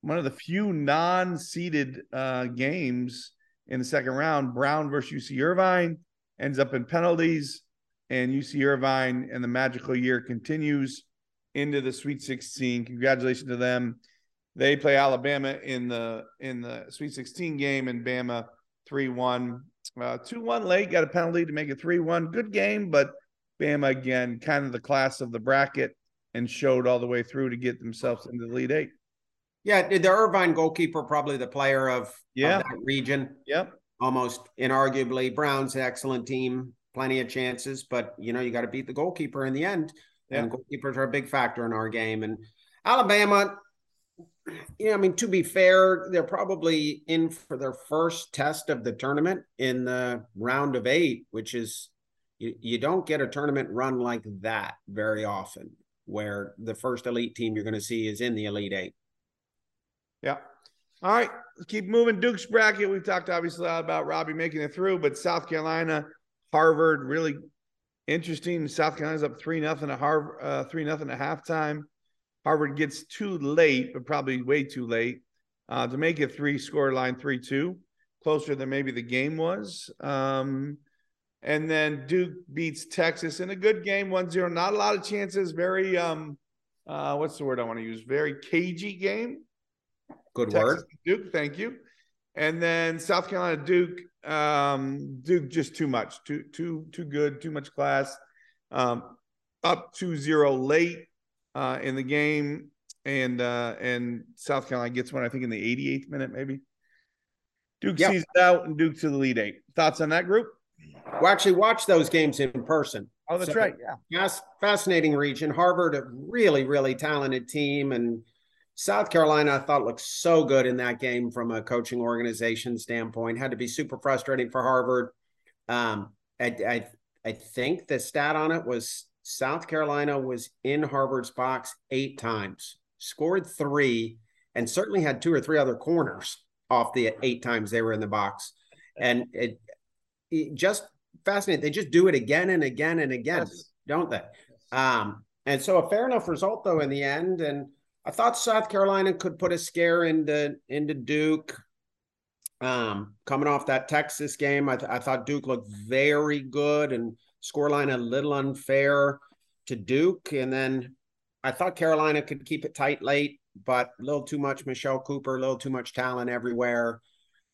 one of the few non-seeded uh, games in the second round, Brown versus UC Irvine ends up in penalties, and UC Irvine and the magical year continues into the Sweet 16. Congratulations to them. They play Alabama in the in the Sweet 16 game, and Bama three one, uh, two one late. Got a penalty to make it three one. Good game, but Bama again, kind of the class of the bracket, and showed all the way through to get themselves into the Elite Eight. Yeah, the Irvine goalkeeper, probably the player of, yeah. of that region. Yep. Almost inarguably. Brown's an excellent team, plenty of chances, but you know, you got to beat the goalkeeper in the end. Yeah. And goalkeepers are a big factor in our game. And Alabama, yeah, I mean, to be fair, they're probably in for their first test of the tournament in the round of eight, which is you, you don't get a tournament run like that very often, where the first elite team you're going to see is in the elite eight. Yeah. All right, keep moving. Duke's bracket. We've talked obviously a lot about Robbie making it through, but South Carolina, Harvard, really interesting. South Carolina's up three nothing at Harvard, uh, three nothing at halftime. Harvard gets too late, but probably way too late uh, to make it three score line three two, closer than maybe the game was. Um, and then Duke beats Texas in a good game, 1-0. Not a lot of chances. Very um, uh, what's the word I want to use? Very cagey game. Good Texas word. Duke, thank you. And then South Carolina Duke, um, Duke just too much, too too too good, too much class. Um, up 2-0 late uh, in the game, and uh, and South Carolina gets one, I think, in the 88th minute, maybe. Duke yep. sees it out, and Duke to the Elite Eight. Thoughts on that group? We actually watched those games in person. Oh, that's so, right. Yeah, fascinating region. Harvard, a really, really talented team, and South Carolina, I thought looked so good in that game from a coaching organization standpoint. Had to be super frustrating for Harvard. Um, I, I, I think the stat on it was South Carolina was in Harvard's box eight times, scored three, and certainly had two or three other corners off the eight times they were in the box. And it, it just fascinating. They just do it again and again and again, yes. don't they? Um, and so a fair enough result though in the end. And I thought South Carolina could put a scare into into Duke. Um, coming off that Texas game, I, th- I thought Duke looked very good and scoreline a little unfair to Duke. And then I thought Carolina could keep it tight late, but a little too much Michelle Cooper, a little too much talent everywhere.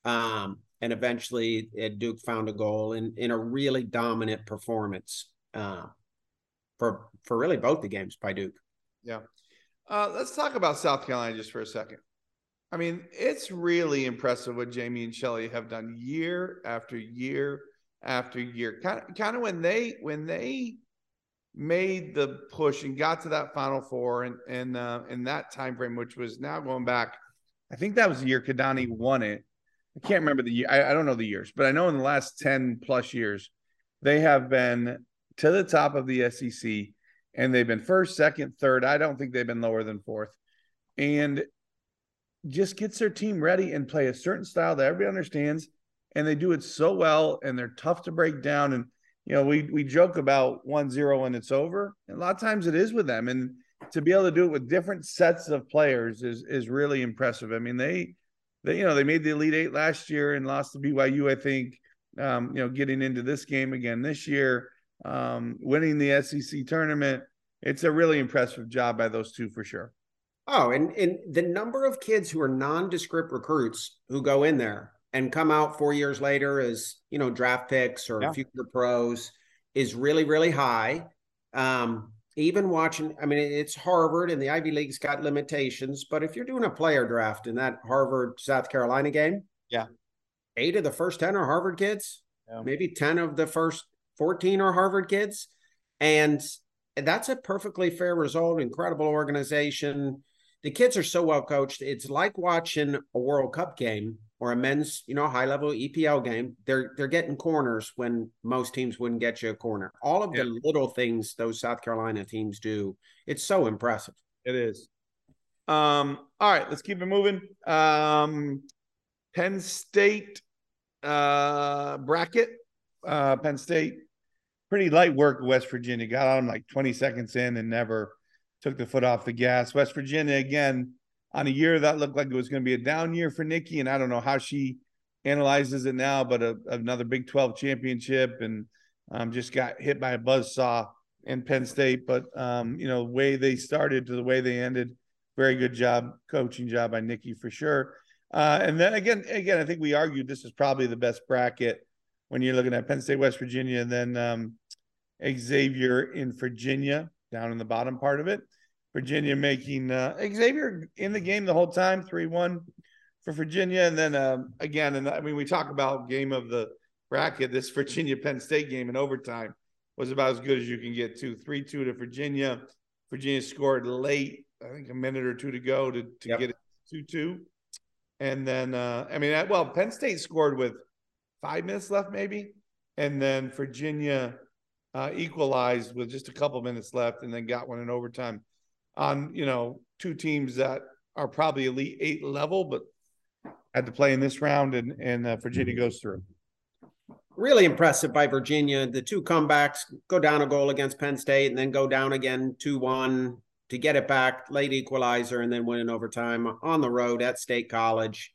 Um, and eventually Duke found a goal in, in a really dominant performance uh, for for really both the games by Duke. Yeah. Uh, let's talk about South Carolina just for a second. I mean, it's really impressive what Jamie and Shelly have done year after year after year. Kind of, kind of when they when they made the push and got to that Final Four and and uh, in that time frame, which was now going back, I think that was the year Keidane won it. I can't remember the year. I, I don't know the years, but I know in the last ten plus years, they have been to the top of the SEC, and they've been first, second, third. I don't think they've been lower than fourth, and just gets their team ready and play a certain style that everybody understands and they do it so well and they're tough to break down and you know we we joke about 1-0 and it's over and a lot of times it is with them and to be able to do it with different sets of players is is really impressive. I mean they they you know they made the elite 8 last year and lost to BYU i think um, you know getting into this game again this year um, winning the SEC tournament. It's a really impressive job by those two for sure. Oh, and, and the number of kids who are nondescript recruits who go in there and come out four years later as you know draft picks or yeah. future pros is really really high. Um, even watching i mean it's harvard and the ivy league's got limitations but if you're doing a player draft in that harvard south carolina game yeah. eight of the first 10 are harvard kids yeah. maybe 10 of the first 14 are harvard kids. And that's a perfectly fair result incredible organization. The kids are so well coached. It's like watching a world cup game or a men's, you know, high level EPL game, they're they're getting corners when most teams wouldn't get you a corner. All of yeah. the little things those South Carolina teams do, it's so impressive. It is. Um, all right, let's keep it moving. Um, Penn State uh, bracket. Uh, Penn State, pretty light work. West Virginia got on them like 20 seconds in and never took the foot off the gas. West Virginia again on a year that looked like it was going to be a down year for Nikki, and I don't know how she analyzes it now, but a, another Big 12 championship and um, just got hit by a buzz saw in Penn State. But um, you know, the way they started to the way they ended, very good job, coaching job by Nikki for sure. Uh, and then again, again, I think we argued this is probably the best bracket when you're looking at Penn State, West Virginia, and then um, Xavier in Virginia down in the bottom part of it. Virginia making uh, Xavier in the game the whole time, three one for Virginia, and then um, again, and I mean we talk about game of the bracket. This Virginia Penn State game in overtime was about as good as you can get to three two to Virginia. Virginia scored late, I think a minute or two to go to to yep. get it two two, and then uh, I mean well Penn State scored with five minutes left maybe, and then Virginia uh, equalized with just a couple minutes left, and then got one in overtime on you know two teams that are probably elite eight level, but had to play in this round, and and uh, Virginia goes through. Really impressive by Virginia. The two comebacks go down a goal against Penn State, and then go down again two one to get it back, late equalizer, and then win in overtime on the road at State College.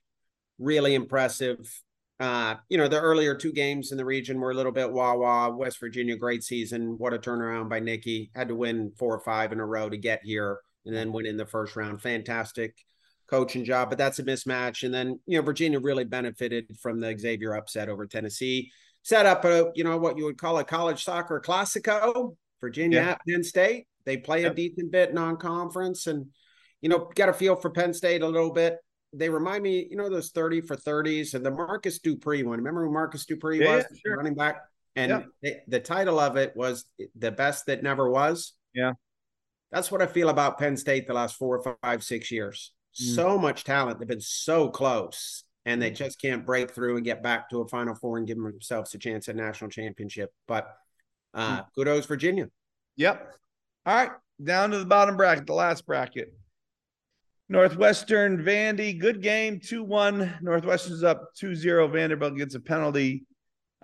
Really impressive. Uh, you know, the earlier two games in the region were a little bit wah wah. West Virginia, great season. What a turnaround by Nikki. Had to win four or five in a row to get here and then win in the first round. Fantastic coaching job, but that's a mismatch. And then, you know, Virginia really benefited from the Xavier upset over Tennessee. Set up a, you know, what you would call a college soccer classico. Virginia yeah. at Penn State. They play yep. a decent bit non conference and, you know, get a feel for Penn State a little bit they remind me, you know, those 30 for 30s and the Marcus Dupree one. Remember who Marcus Dupree yeah, was? Yeah, sure. Running back. And yeah. the, the title of it was The Best That Never Was. Yeah. That's what I feel about Penn State the last four, five, six years. Mm. So much talent. They've been so close and they mm. just can't break through and get back to a Final Four and give themselves a chance at national championship. But uh, mm. kudos, Virginia. Yep. All right. Down to the bottom bracket, the last bracket. Northwestern Vandy, good game, 2 1. Northwestern's up 2 0. Vanderbilt gets a penalty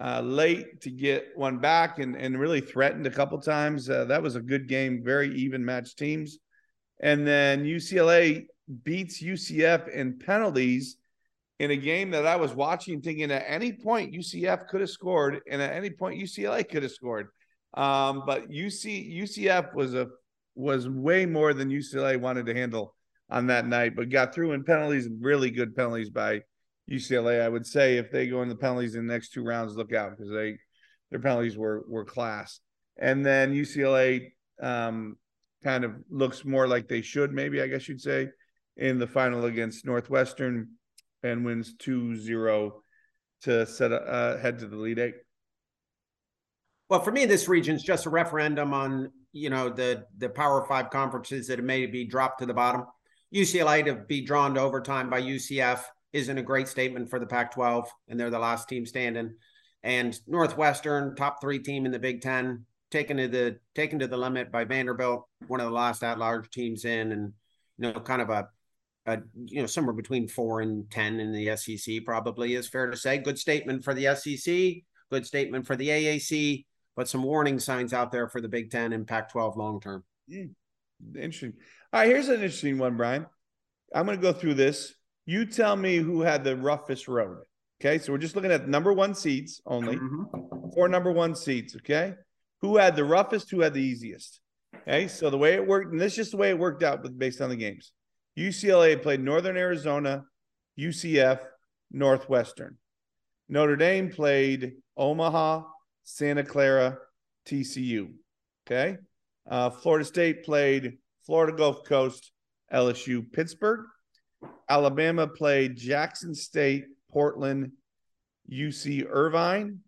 uh, late to get one back and, and really threatened a couple times. Uh, that was a good game, very even match teams. And then UCLA beats UCF in penalties in a game that I was watching, thinking at any point UCF could have scored, and at any point UCLA could have scored. Um, but UC UCF was a was way more than UCLA wanted to handle on that night, but got through in penalties, really good penalties by UCLA. I would say if they go in the penalties in the next two rounds, look out because they their penalties were were class. And then UCLA um, kind of looks more like they should, maybe I guess you'd say, in the final against Northwestern and wins 2-0 to set uh, head to the Elite Eight. Well, for me, this region is just a referendum on you know the the Power Five conferences that may be dropped to the bottom. UCLA to be drawn to overtime by UCF isn't a great statement for the Pac 12, and they're the last team standing. And Northwestern, top three team in the Big Ten, taken to the taken to the limit by Vanderbilt, one of the last at large teams in, and you know, kind of a, a you know somewhere between four and ten in the SEC probably is fair to say. Good statement for the SEC, good statement for the AAC, but some warning signs out there for the Big Ten and Pac 12 long term. Mm, interesting. All right, here's an interesting one, Brian. I'm going to go through this. You tell me who had the roughest road. Okay, so we're just looking at number one seeds only, mm-hmm. four number one seeds. Okay, who had the roughest? Who had the easiest? Okay, so the way it worked, and this is just the way it worked out based on the games. UCLA played Northern Arizona, UCF, Northwestern. Notre Dame played Omaha, Santa Clara, TCU. Okay, uh, Florida State played Florida Gulf Coast, LSU, Pittsburgh. Alabama played Jackson State, Portland, UC Irvine.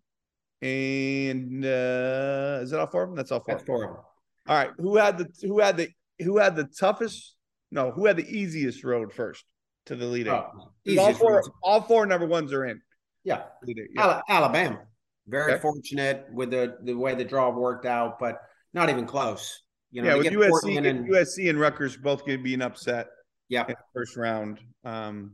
And uh, is that all four of them? That's all four. That's four of them. All right. Who had the who had the who had the toughest? No, who had the easiest road first to the lead oh, all four, all four number ones are in. Yeah. yeah. Alabama. Very okay. fortunate with the the way the draw worked out, but not even close. You know, yeah, with USC and, USC and Rutgers both being upset. Yeah, first round. Um,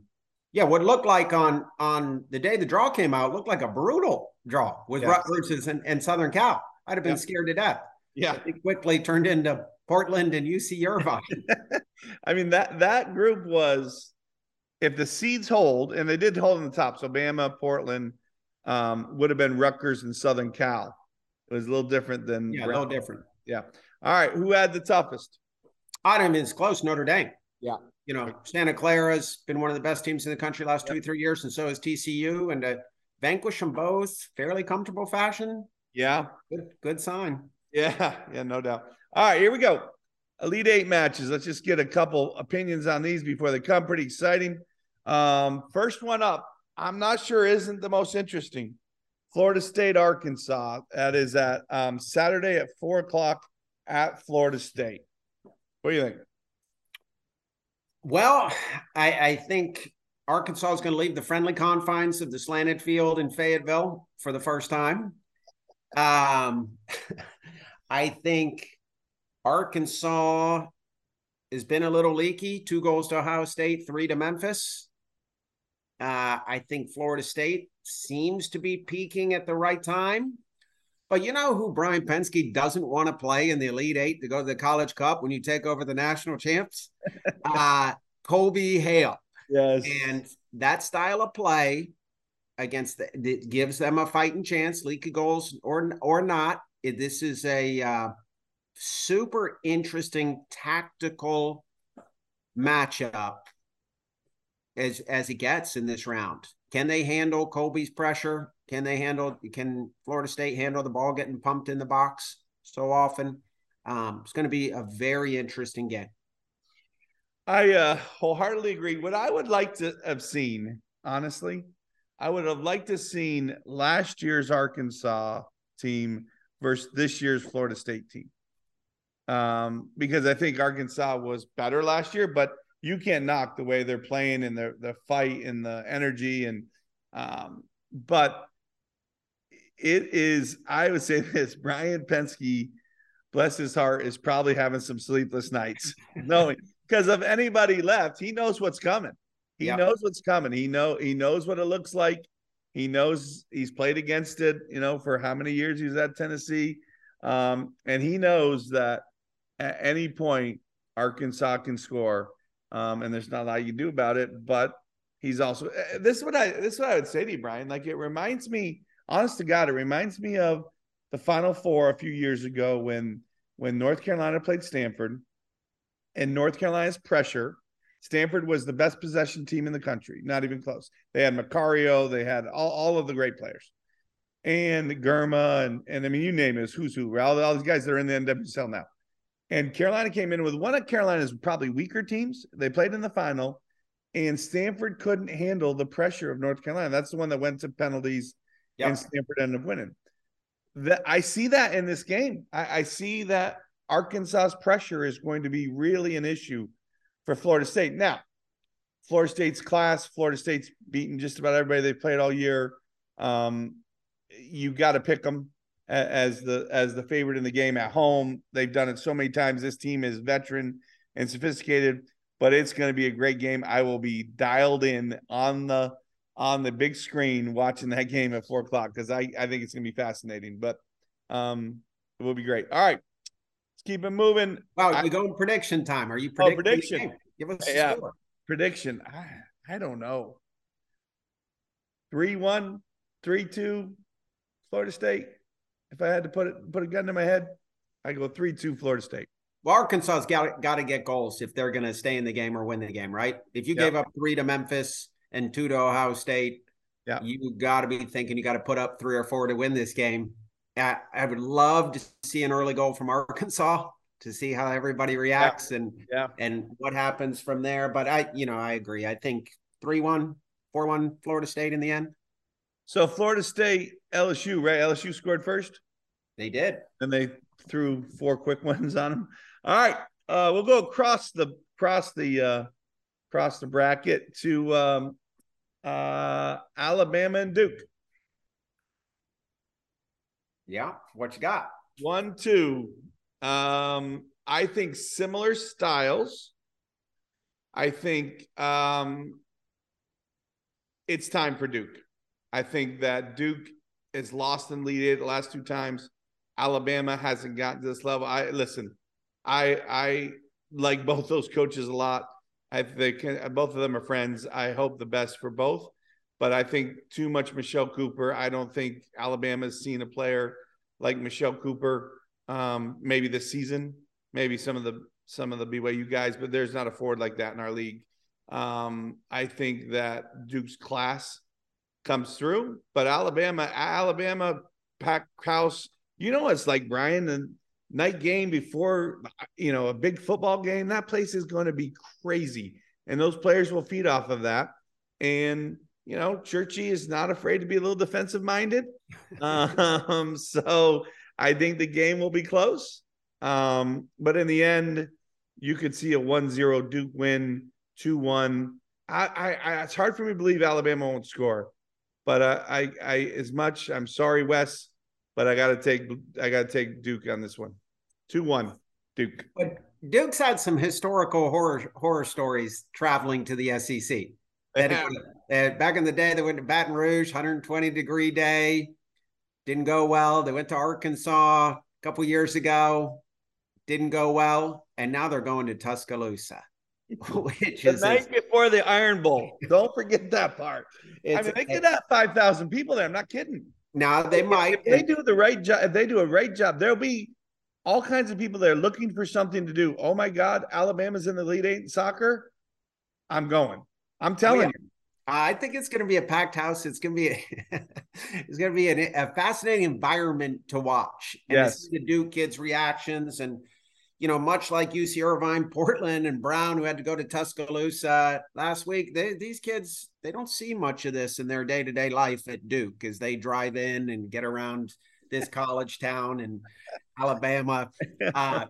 yeah, what looked like on on the day the draw came out looked like a brutal draw with yes. Rutgers and, and Southern Cal. I'd have been scared to death. Yeah, it quickly turned into Portland and UC Irvine. I mean that that group was, if the seeds hold, and they did hold in the top, so Bama, Portland, um, would have been Rutgers and Southern Cal. It was a little different than yeah, a little different. Yeah. All right, who had the toughest? Item is close. Notre Dame. Yeah. You know, Santa Clara's been one of the best teams in the country last two, three years, and so is TCU. And to vanquish them both fairly comfortable fashion. Yeah. Good, good sign. Yeah. Yeah, no doubt. All right, here we go. Elite Eight matches. Let's just get a couple opinions on these before they come. Pretty exciting. Um, first one up, I'm not sure isn't the most interesting. Florida State, Arkansas. That is at um, Saturday at four o'clock at Florida State. What do you think? Well, I, I think Arkansas is going to leave the friendly confines of the slanted field in Fayetteville for the first time. Um, I think Arkansas has been a little leaky. Two goals to Ohio State, three to Memphis. Uh, I think Florida State seems to be peaking at the right time. But you know who Brian Pensky doesn't want to play in the Elite Eight to go to the College Cup when you take over the national champs? uh, Colby Hale. Yes. And that style of play against the, it gives them a fighting chance, leaky goals or or not. It, this is a uh, super interesting tactical matchup as as it gets in this round. Can they handle Colby's pressure? Can they handle? Can Florida State handle the ball getting pumped in the box so often? Um, it's going to be a very interesting game. I uh, wholeheartedly agree. What I would like to have seen, honestly, I would have liked to seen last year's Arkansas team versus this year's Florida State team. Um, because I think Arkansas was better last year, but you can't knock the way they're playing and the the fight and the energy and um, but it is, I would say this Brian Pensky, bless his heart, is probably having some sleepless nights, knowing because of anybody left, he knows what's coming. He yep. knows what's coming. He know he knows what it looks like. He knows he's played against it, you know, for how many years he's at Tennessee. Um, and he knows that at any point Arkansas can score. Um, and there's not a lot you can do about it. But he's also eh, this is what I this is what I would say to you, Brian. Like it reminds me honest to God, it reminds me of the Final Four a few years ago when when North Carolina played Stanford, and North Carolina's pressure. Stanford was the best possession team in the country, not even close. They had Macario, they had all, all of the great players, and Girma, and and I mean, you name it, who's who, all, all these guys that are in the NWSL now. And Carolina came in with one of Carolina's probably weaker teams. They played in the final, and Stanford couldn't handle the pressure of North Carolina. That's the one that went to penalties yep. and Stanford ended up winning. That I see that in this game. I, I see that Arkansas's pressure is going to be really an issue for Florida State. Now, Florida State's class, Florida State's beaten just about everybody they played all year. Um, you got to pick them as the as the favorite in the game at home. They've done it so many times. This team is veteran and sophisticated, but it's going to be a great game. I will be dialed in on the on the big screen watching that game at four o'clock because I, I think it's gonna be fascinating. But um, it will be great. All right, let's keep it moving. Wow, we going prediction time. Are you predicting? Oh, prediction. Give us yeah, score. prediction. I I don't know. Three one, three two, Florida State. If I had to put it put a gun to my head, I go three two Florida State. Well, Arkansas's got got to get goals if they're going to stay in the game or win the game, right? If you yep. gave up three to Memphis and two to Ohio State. Yeah. You got to be thinking you got to put up three or four to win this game. I, I would love to see an early goal from Arkansas to see how everybody reacts yeah. and yeah. and what happens from there. But I, you know, I agree. I think 3 1, 4 1 Florida State in the end. So Florida State, LSU, right? LSU scored first. They did. And they threw four quick ones on them. All right. Uh, we'll go across the across the uh across the bracket to um uh, Alabama and Duke. Yeah, what you got? One, two. Um, I think similar styles. I think um, it's time for Duke. I think that Duke is lost and lead the last two times. Alabama hasn't gotten to this level. I listen. I I like both those coaches a lot. I think both of them are friends. I hope the best for both, but I think too much Michelle Cooper. I don't think Alabama's seen a player like Michelle Cooper. Um, maybe this season, maybe some of the some of the BYU guys, but there's not a forward like that in our league. Um, I think that Duke's class comes through, but Alabama, Alabama, pack house. You know, it's like Brian the night game before you know a big football game. That place is going to be crazy, and those players will feed off of that. And you know, Churchy is not afraid to be a little defensive minded. um, so I think the game will be close. Um, but in the end, you could see a 1-0 Duke win, 2-1. I, I, I, it's hard for me to believe Alabama won't score. But uh, I, I, as much, I'm sorry, Wes, but I got to take, I got to take Duke on this one, two one, Duke. But Duke's had some historical horror horror stories traveling to the SEC. back in the day, they went to Baton Rouge, 120 degree day, didn't go well. They went to Arkansas a couple years ago, didn't go well, and now they're going to Tuscaloosa, which the night before the Iron Bowl. Don't forget that part. It's, I mean, they could have five thousand people there. I'm not kidding. Now they might. If they do the right job, if they do a right job, there'll be all kinds of people there looking for something to do. Oh my God, Alabama's in the Elite Eight in soccer. I'm going. I'm telling yeah. you. I think it's going to be a packed house. It's going to be a, it's going to be a, a fascinating environment to watch. And yes, the Duke kids' reactions, and you know, much like UC Irvine, Portland, and Brown, who had to go to Tuscaloosa last week. They, these kids, they don't see much of this in their day to day life at Duke as they drive in and get around this college town in Alabama. Uh,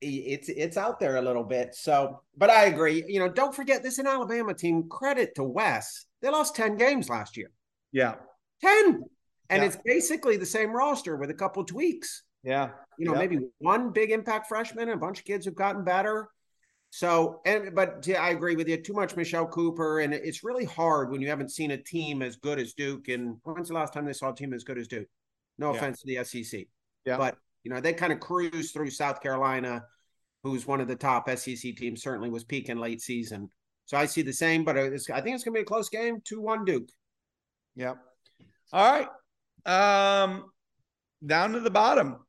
it's it's out there a little bit. So, but I agree. You know, don't forget this an Alabama team. Credit to Wes. They lost 10 games last year. Yeah. 10. And yeah. it's basically the same roster with a couple tweaks. Yeah. You know, yep. maybe one big impact freshman and a bunch of kids who've gotten better. So, and but yeah, I agree with you. Too much Michelle Cooper, and it's really hard when you haven't seen a team as good as Duke. And when's the last time they saw a team as good as Duke? No yeah. offense to the SEC, yeah. But you know, they kind of cruised through South Carolina, who's one of the top SEC teams, certainly was peaking late season. So I see the same, but I think it's going to be a close game 2 1 Duke. Yep. All right. Um, down to the bottom.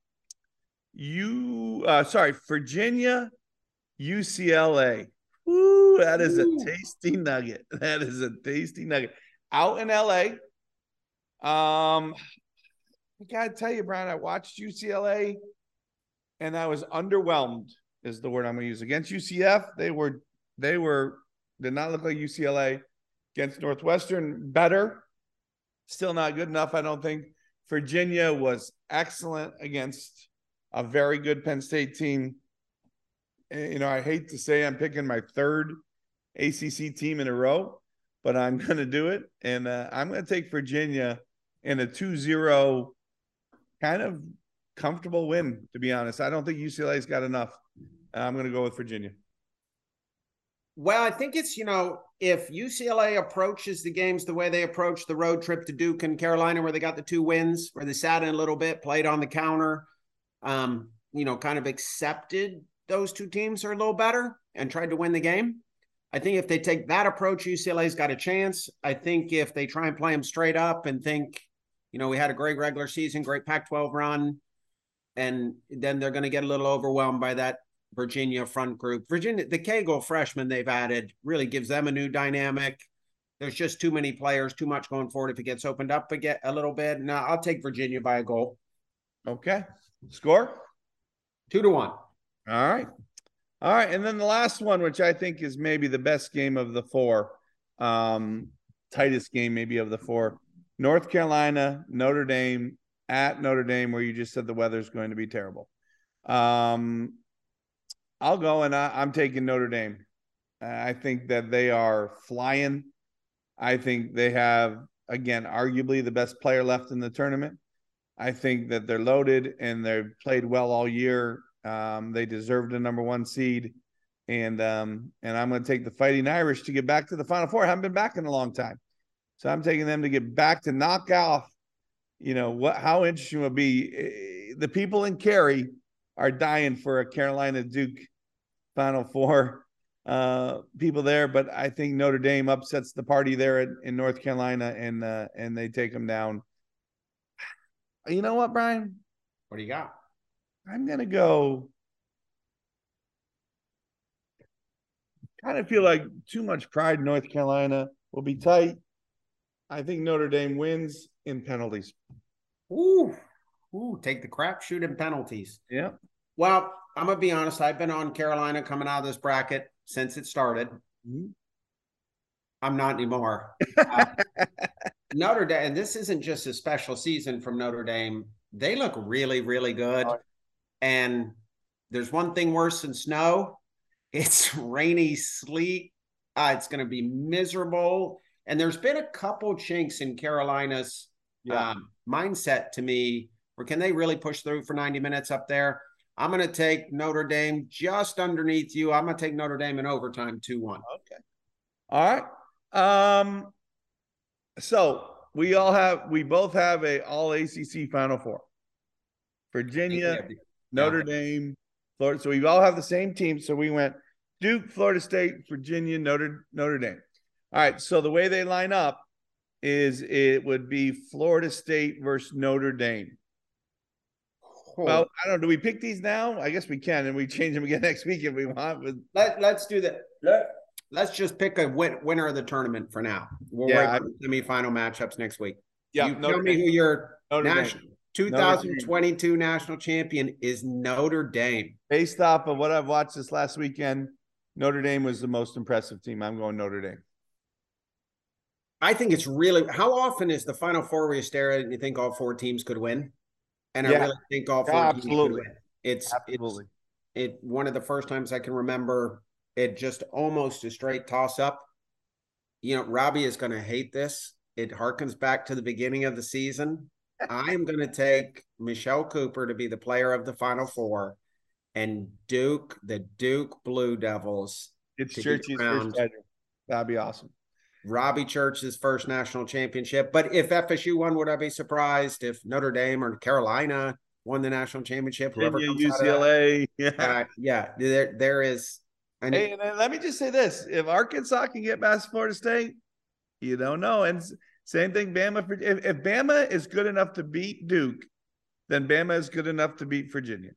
You, uh, sorry, Virginia, UCLA. Ooh, that is Ooh. a tasty nugget. That is a tasty nugget. Out in LA. Um, I gotta tell you, Brian, I watched UCLA and I was underwhelmed, is the word I'm gonna use. Against UCF, they were they were did not look like UCLA. Against Northwestern, better. Still not good enough, I don't think. Virginia was excellent against a very good Penn State team. You know, I hate to say I'm picking my third ACC team in a row, but I'm going to do it. And uh, I'm going to take Virginia in a 2 0 kind of comfortable win, to be honest. I don't think UCLA's got enough. I'm going to go with Virginia. Well, I think it's, you know, if UCLA approaches the games the way they approached the road trip to Duke and Carolina, where they got the two wins, where they sat in a little bit, played on the counter, um, you know, kind of accepted those two teams are a little better and tried to win the game. I think if they take that approach, UCLA's got a chance. I think if they try and play them straight up and think you know, we had a great regular season, great Pac 12 run. And then they're going to get a little overwhelmed by that Virginia front group. Virginia, the Cagle freshman they've added really gives them a new dynamic. There's just too many players, too much going forward. If it gets opened up again a little bit, now I'll take Virginia by a goal. Okay. Score? Two to one. All right. All right. And then the last one, which I think is maybe the best game of the four, um, tightest game maybe of the four. North Carolina, Notre Dame at Notre Dame, where you just said the weather's going to be terrible. Um, I'll go and I, am taking Notre Dame. I think that they are flying. I think they have, again, arguably the best player left in the tournament. I think that they're loaded and they've played well all year. Um, they deserved a number one seed. and um, and I'm going to take the Fighting Irish to get back to the Final Four. I haven't been back in a long time, so I'm taking them to get back to knock off. You know what? How interesting would be eh, the people in Cary are dying for a Carolina Duke Final Four uh, people there, but I think Notre Dame upsets the party there in, in North Carolina, and uh, and they take them down. You know what, Brian? What do you got? I'm gonna go. Kind of feel like too much pride in North Carolina will be tight. I think Notre Dame wins in penalties. Ooh, ooh, take the crap shoot in penalties. Yeah. Well, I'm gonna be honest. I've been on Carolina coming out of this bracket since it started. Mm-hmm. I'm not anymore. uh, Notre Dame, and this isn't just a special season from Notre Dame. They look really, really good. And there's one thing worse than snow. It's rainy, sleet. Uh, it's going to be miserable. And there's been a couple chinks in Carolina's Yeah. um, mindset to me, where can they really push through for 90 minutes up there? I'm going to take Notre Dame just underneath you. I'm going to take Notre Dame in overtime 2 1. Okay. All right. Um. So we all have, we both have a all ACC Final Four. Virginia, Notre Dame, Florida. So we all have the same team. So we went Duke, Florida State, Virginia, Notre Notre Dame. All right. So the way they line up is it would be Florida State versus Notre Dame. Well, I don't know. Do we pick these now? I guess we can, and we change them again next week if we want. But Let, let's do that. Let, let's just pick a win, winner of the tournament for now. We'll Yeah, wait for the semifinal matchups next week. yeah, you Notre tell me who your Notre Dame. national 2022 national champion is Notre Dame. Based off of what I've watched this last weekend, Notre Dame was the most impressive team. I'm going Notre Dame. I think it's really how often is the final four where you stare at it and you think all four teams could win? And I really think all four Yeah, teams absolutely. could win. It's Absolutely. it's it one of the first times I can remember it just almost a straight toss up. You know, Robbie is going to hate this. It harkens back to the beginning of the season. I am going to take Michelle Cooper to be the player of the Final Four, and Duke, the Duke Blue Devils, It's get first title. That'd be awesome. Robbie Church's first national championship. But if FSU won, would I be surprised if Notre Dame or Carolina won the national championship? Whoever Virginia, of that? UCLA. Yeah. Uh, yeah, there there is. And Hey, and then let me just say this: if Arkansas can get past Florida State, you don't know. And same thing, Bama. If, if Bama is good enough to beat Duke, then Bama is good enough to beat Virginia,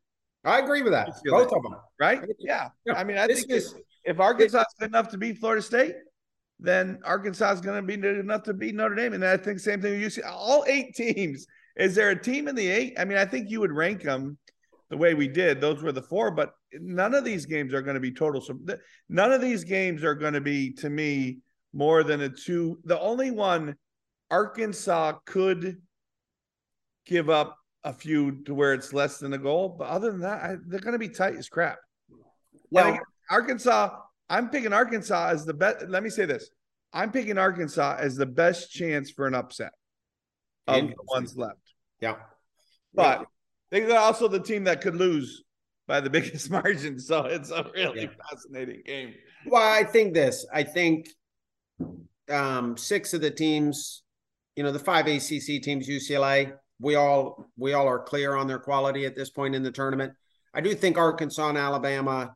I agree with that. Both of them. right? Yeah. Yeah, I mean, I This think is if Arkansas is good enough to beat Florida State, then Arkansas is going to be good enough to beat Notre Dame. And I think same thing with UC. All eight teams. Is there a team in the eight? I mean, I think you would rank them the way we did. Those were the four, but none of these games are going to be total. So none of these games are going to be to me more than a two. The only one Arkansas could give up a few to where it's less than a goal, but other than that, I, they're going to be tight as crap. well, Well, Arkansas, I'm picking Arkansas as the best. Let me say this. I'm picking Arkansas as the best chance for an upset of the ones left. yeah. But they're also the team that could lose by the biggest margin. So it's a really Yeah. fascinating game. Well, I think this. I think um six of the teams, you know, the five ACC teams, UCLA, we all we all are clear on their quality at this point in the tournament. I do think Arkansas and Alabama,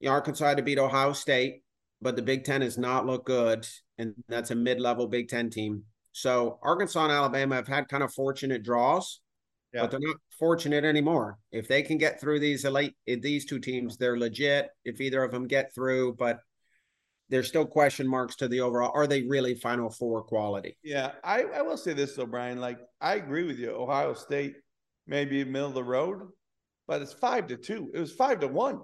you know, Arkansas had to beat Ohio State, but the Big Ten has not looked good, and that's a mid-level Big Ten team. So Arkansas and Alabama have had kind of fortunate draws, Yeah. but they're not fortunate anymore. If they can get through these elite eh, these two teams, they're legit. If either of them get through, but there's still question marks to the overall. Are they really Final Four quality? Yeah, I, I will say this though, Brian. Like I agree with you. Ohio State may be middle of the road, but it's five to two. It was five to one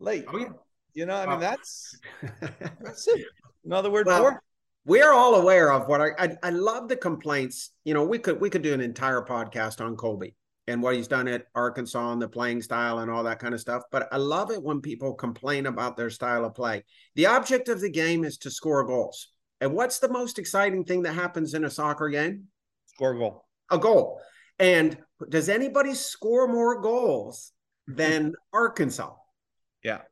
late. Oh yeah. You know, I mean that's that's it. Another word Well, for we are all aware of what I, I I love the complaints. You know, we could we could do an entire podcast on Colby and what he's done at Arkansas and the playing style and all that kind of stuff. But I love it when people complain about their style of play. The object of the game is to score goals. And what's the most exciting thing that happens in a soccer game? Score a goal. A goal. And does anybody score more goals than Arkansas? Yeah.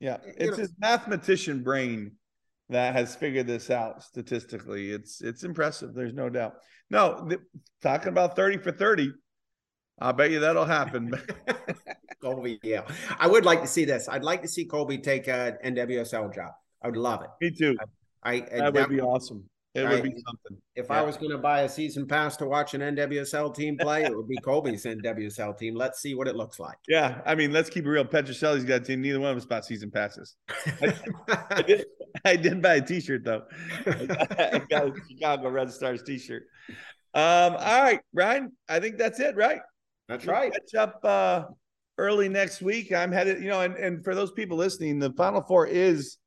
Yeah. It's you know, his mathematician brain that has figured this out statistically. It's it's impressive. There's no doubt. No, th- talking about 30 for 30 I bet you that'll happen. Colby, yeah. I would like to see this. I'd like to see Colby take a NWSL job. I would love it. Me too. I, I that, would be awesome. It I, would be something. If yeah. I was going to buy a season pass to watch an NWSL team play, it would be Colby's NWSL team. Let's see what it looks like. Yeah, I mean, let's keep it real. Petrocelli's got a team. Neither one of us bought season passes. I, I, did, I did, buy a T-shirt though. I got a Chicago Red Stars T-shirt. Um, all right, Ryan. I think that's it, right? That's We'll right. Catch up uh, early next week. I'm headed, you know, and, and for those people listening, the Final Four is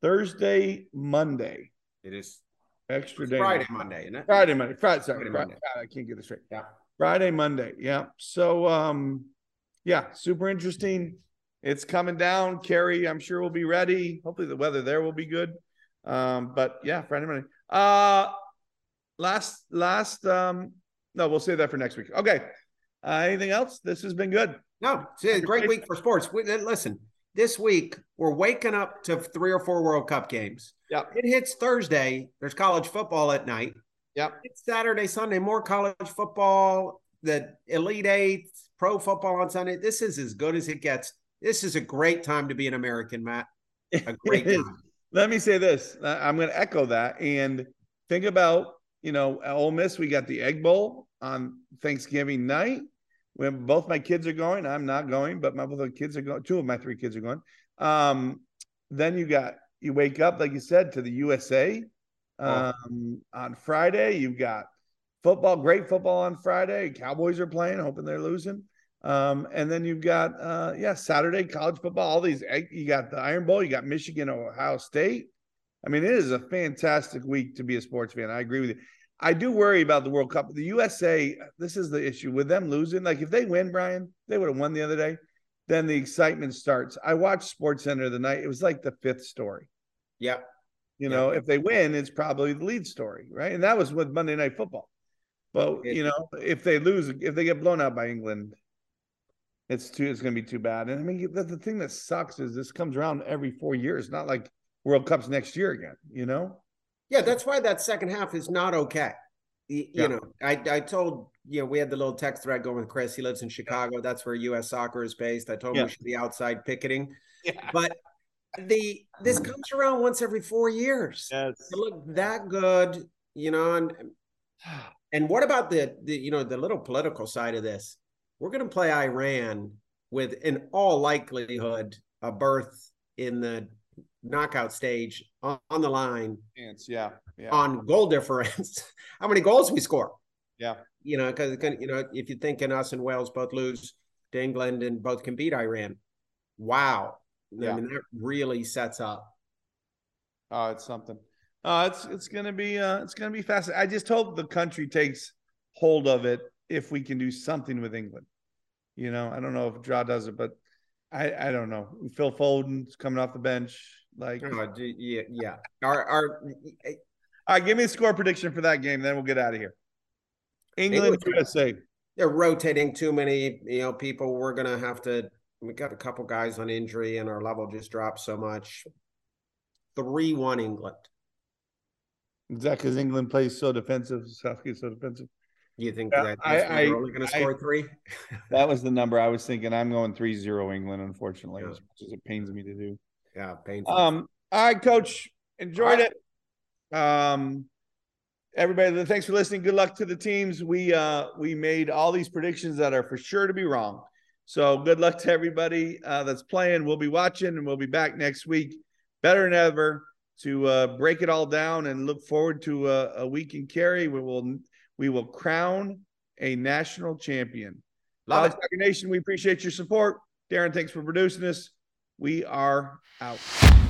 Thursday, Monday, It is extra day. Friday, Monday, isn't it? Friday, Monday, Friday. Sorry, Friday, Friday, Monday. Friday, I can't get it straight. Yeah. Friday, Monday. Yeah. So, um, yeah, super interesting. It's coming down. Cary, I'm sure we'll be ready. Hopefully, the weather there will be good. Um, but yeah, Friday, Monday. Uh, last, last, um, no, we'll save that for next week. Okay. Uh, anything else? This has been good. No, it's a great week for sports. We- Listen, this week we're waking up to three or four World Cup games. Yep. It hits Thursday. There's college football at night. Yep. It's Saturday, Sunday, more college football, the Elite Eight, pro football on Sunday. This is as good as it gets. This is a great time to be an American, Matt. A great time. Let me say this. Uh, I'm going to echo that and think about, you know, Ole Miss, we got the Egg Bowl on Thanksgiving night. When both my kids are going, I'm not going, but my both the kids are going. Two of my three kids are going. Um, then you got you wake up, like you said, to the USA. Oh. Um, on Friday, you've got football, great football on Friday. Cowboys are playing, hoping they're losing. Um, and then you've got uh yeah, Saturday college football, all these you got the Iron Bowl, you got Michigan, Ohio State. I mean, it is a fantastic week to be a sports fan. I agree with you. I do worry about the World Cup. The USA, this is the issue with them losing. Like if they win, Brian, they would have won the other day. Then the excitement starts. I watched Sports Center the night. It was like the fifth story. Yep. You know, if they win, it's probably the lead story, right? And that was with Monday Night Football. But you know, if they lose, if they get blown out by England, it's too. It's going to be too bad. And I mean, the, the thing that sucks is this comes around every four years. Not like World Cups next year again. You know? Yeah, that's why that second half is not okay. You, Yeah. know, I, I told, you know, we had the little text thread going with Chris. He lives in Chicago. That's where U.S. soccer is based. I told him we should be outside picketing. Yeah. But the this comes around once every four years. Yes. To look that good, you know, and and what about the, the you know the little political side of this? We're going to play Iran with, in all likelihood, a berth in the knockout stage on, on the line Yeah. Yeah. on goal difference. How many goals we score? Yeah. You know, because you know if you're thinking us and Wales both lose to England and both can beat Iran, wow. Yeah. I mean that really sets up. Oh, it's something. Uh, it's it's gonna be uh, it's gonna be fascinating. I just hope the country takes hold of it if we can do something with England. You know, I don't know if Draw does it, but I I don't know. Phil Foden's coming off the bench. Like, uh, all Oh, yeah, yeah. Our our eh, eh, right, give me a score prediction for that game, then we'll get out of here. England. USA. they're rotating too many, you know, people. We're gonna have to. We got a couple guys on injury, and our level just dropped so much. Three one England. Is that because England plays so defensive? Southgate's so defensive. You think Yeah, that I- I- only going to I- score three? That was the number I was thinking. I'm going 3-0 England, unfortunately, Yeah. as much as it pains me to do. Yeah, painful. Um, all right, coach. Enjoyed right. it. Um everybody, thanks for listening. Good luck to the teams. We uh we made all these predictions that are for sure to be wrong. So good luck to everybody uh that's playing. We'll be watching and we'll be back next week better than ever to uh break it all down and look forward to a, a week in Cary. We will we will crown a national champion. Love. Nation, we appreciate your support. Darren, thanks for producing this. We are out.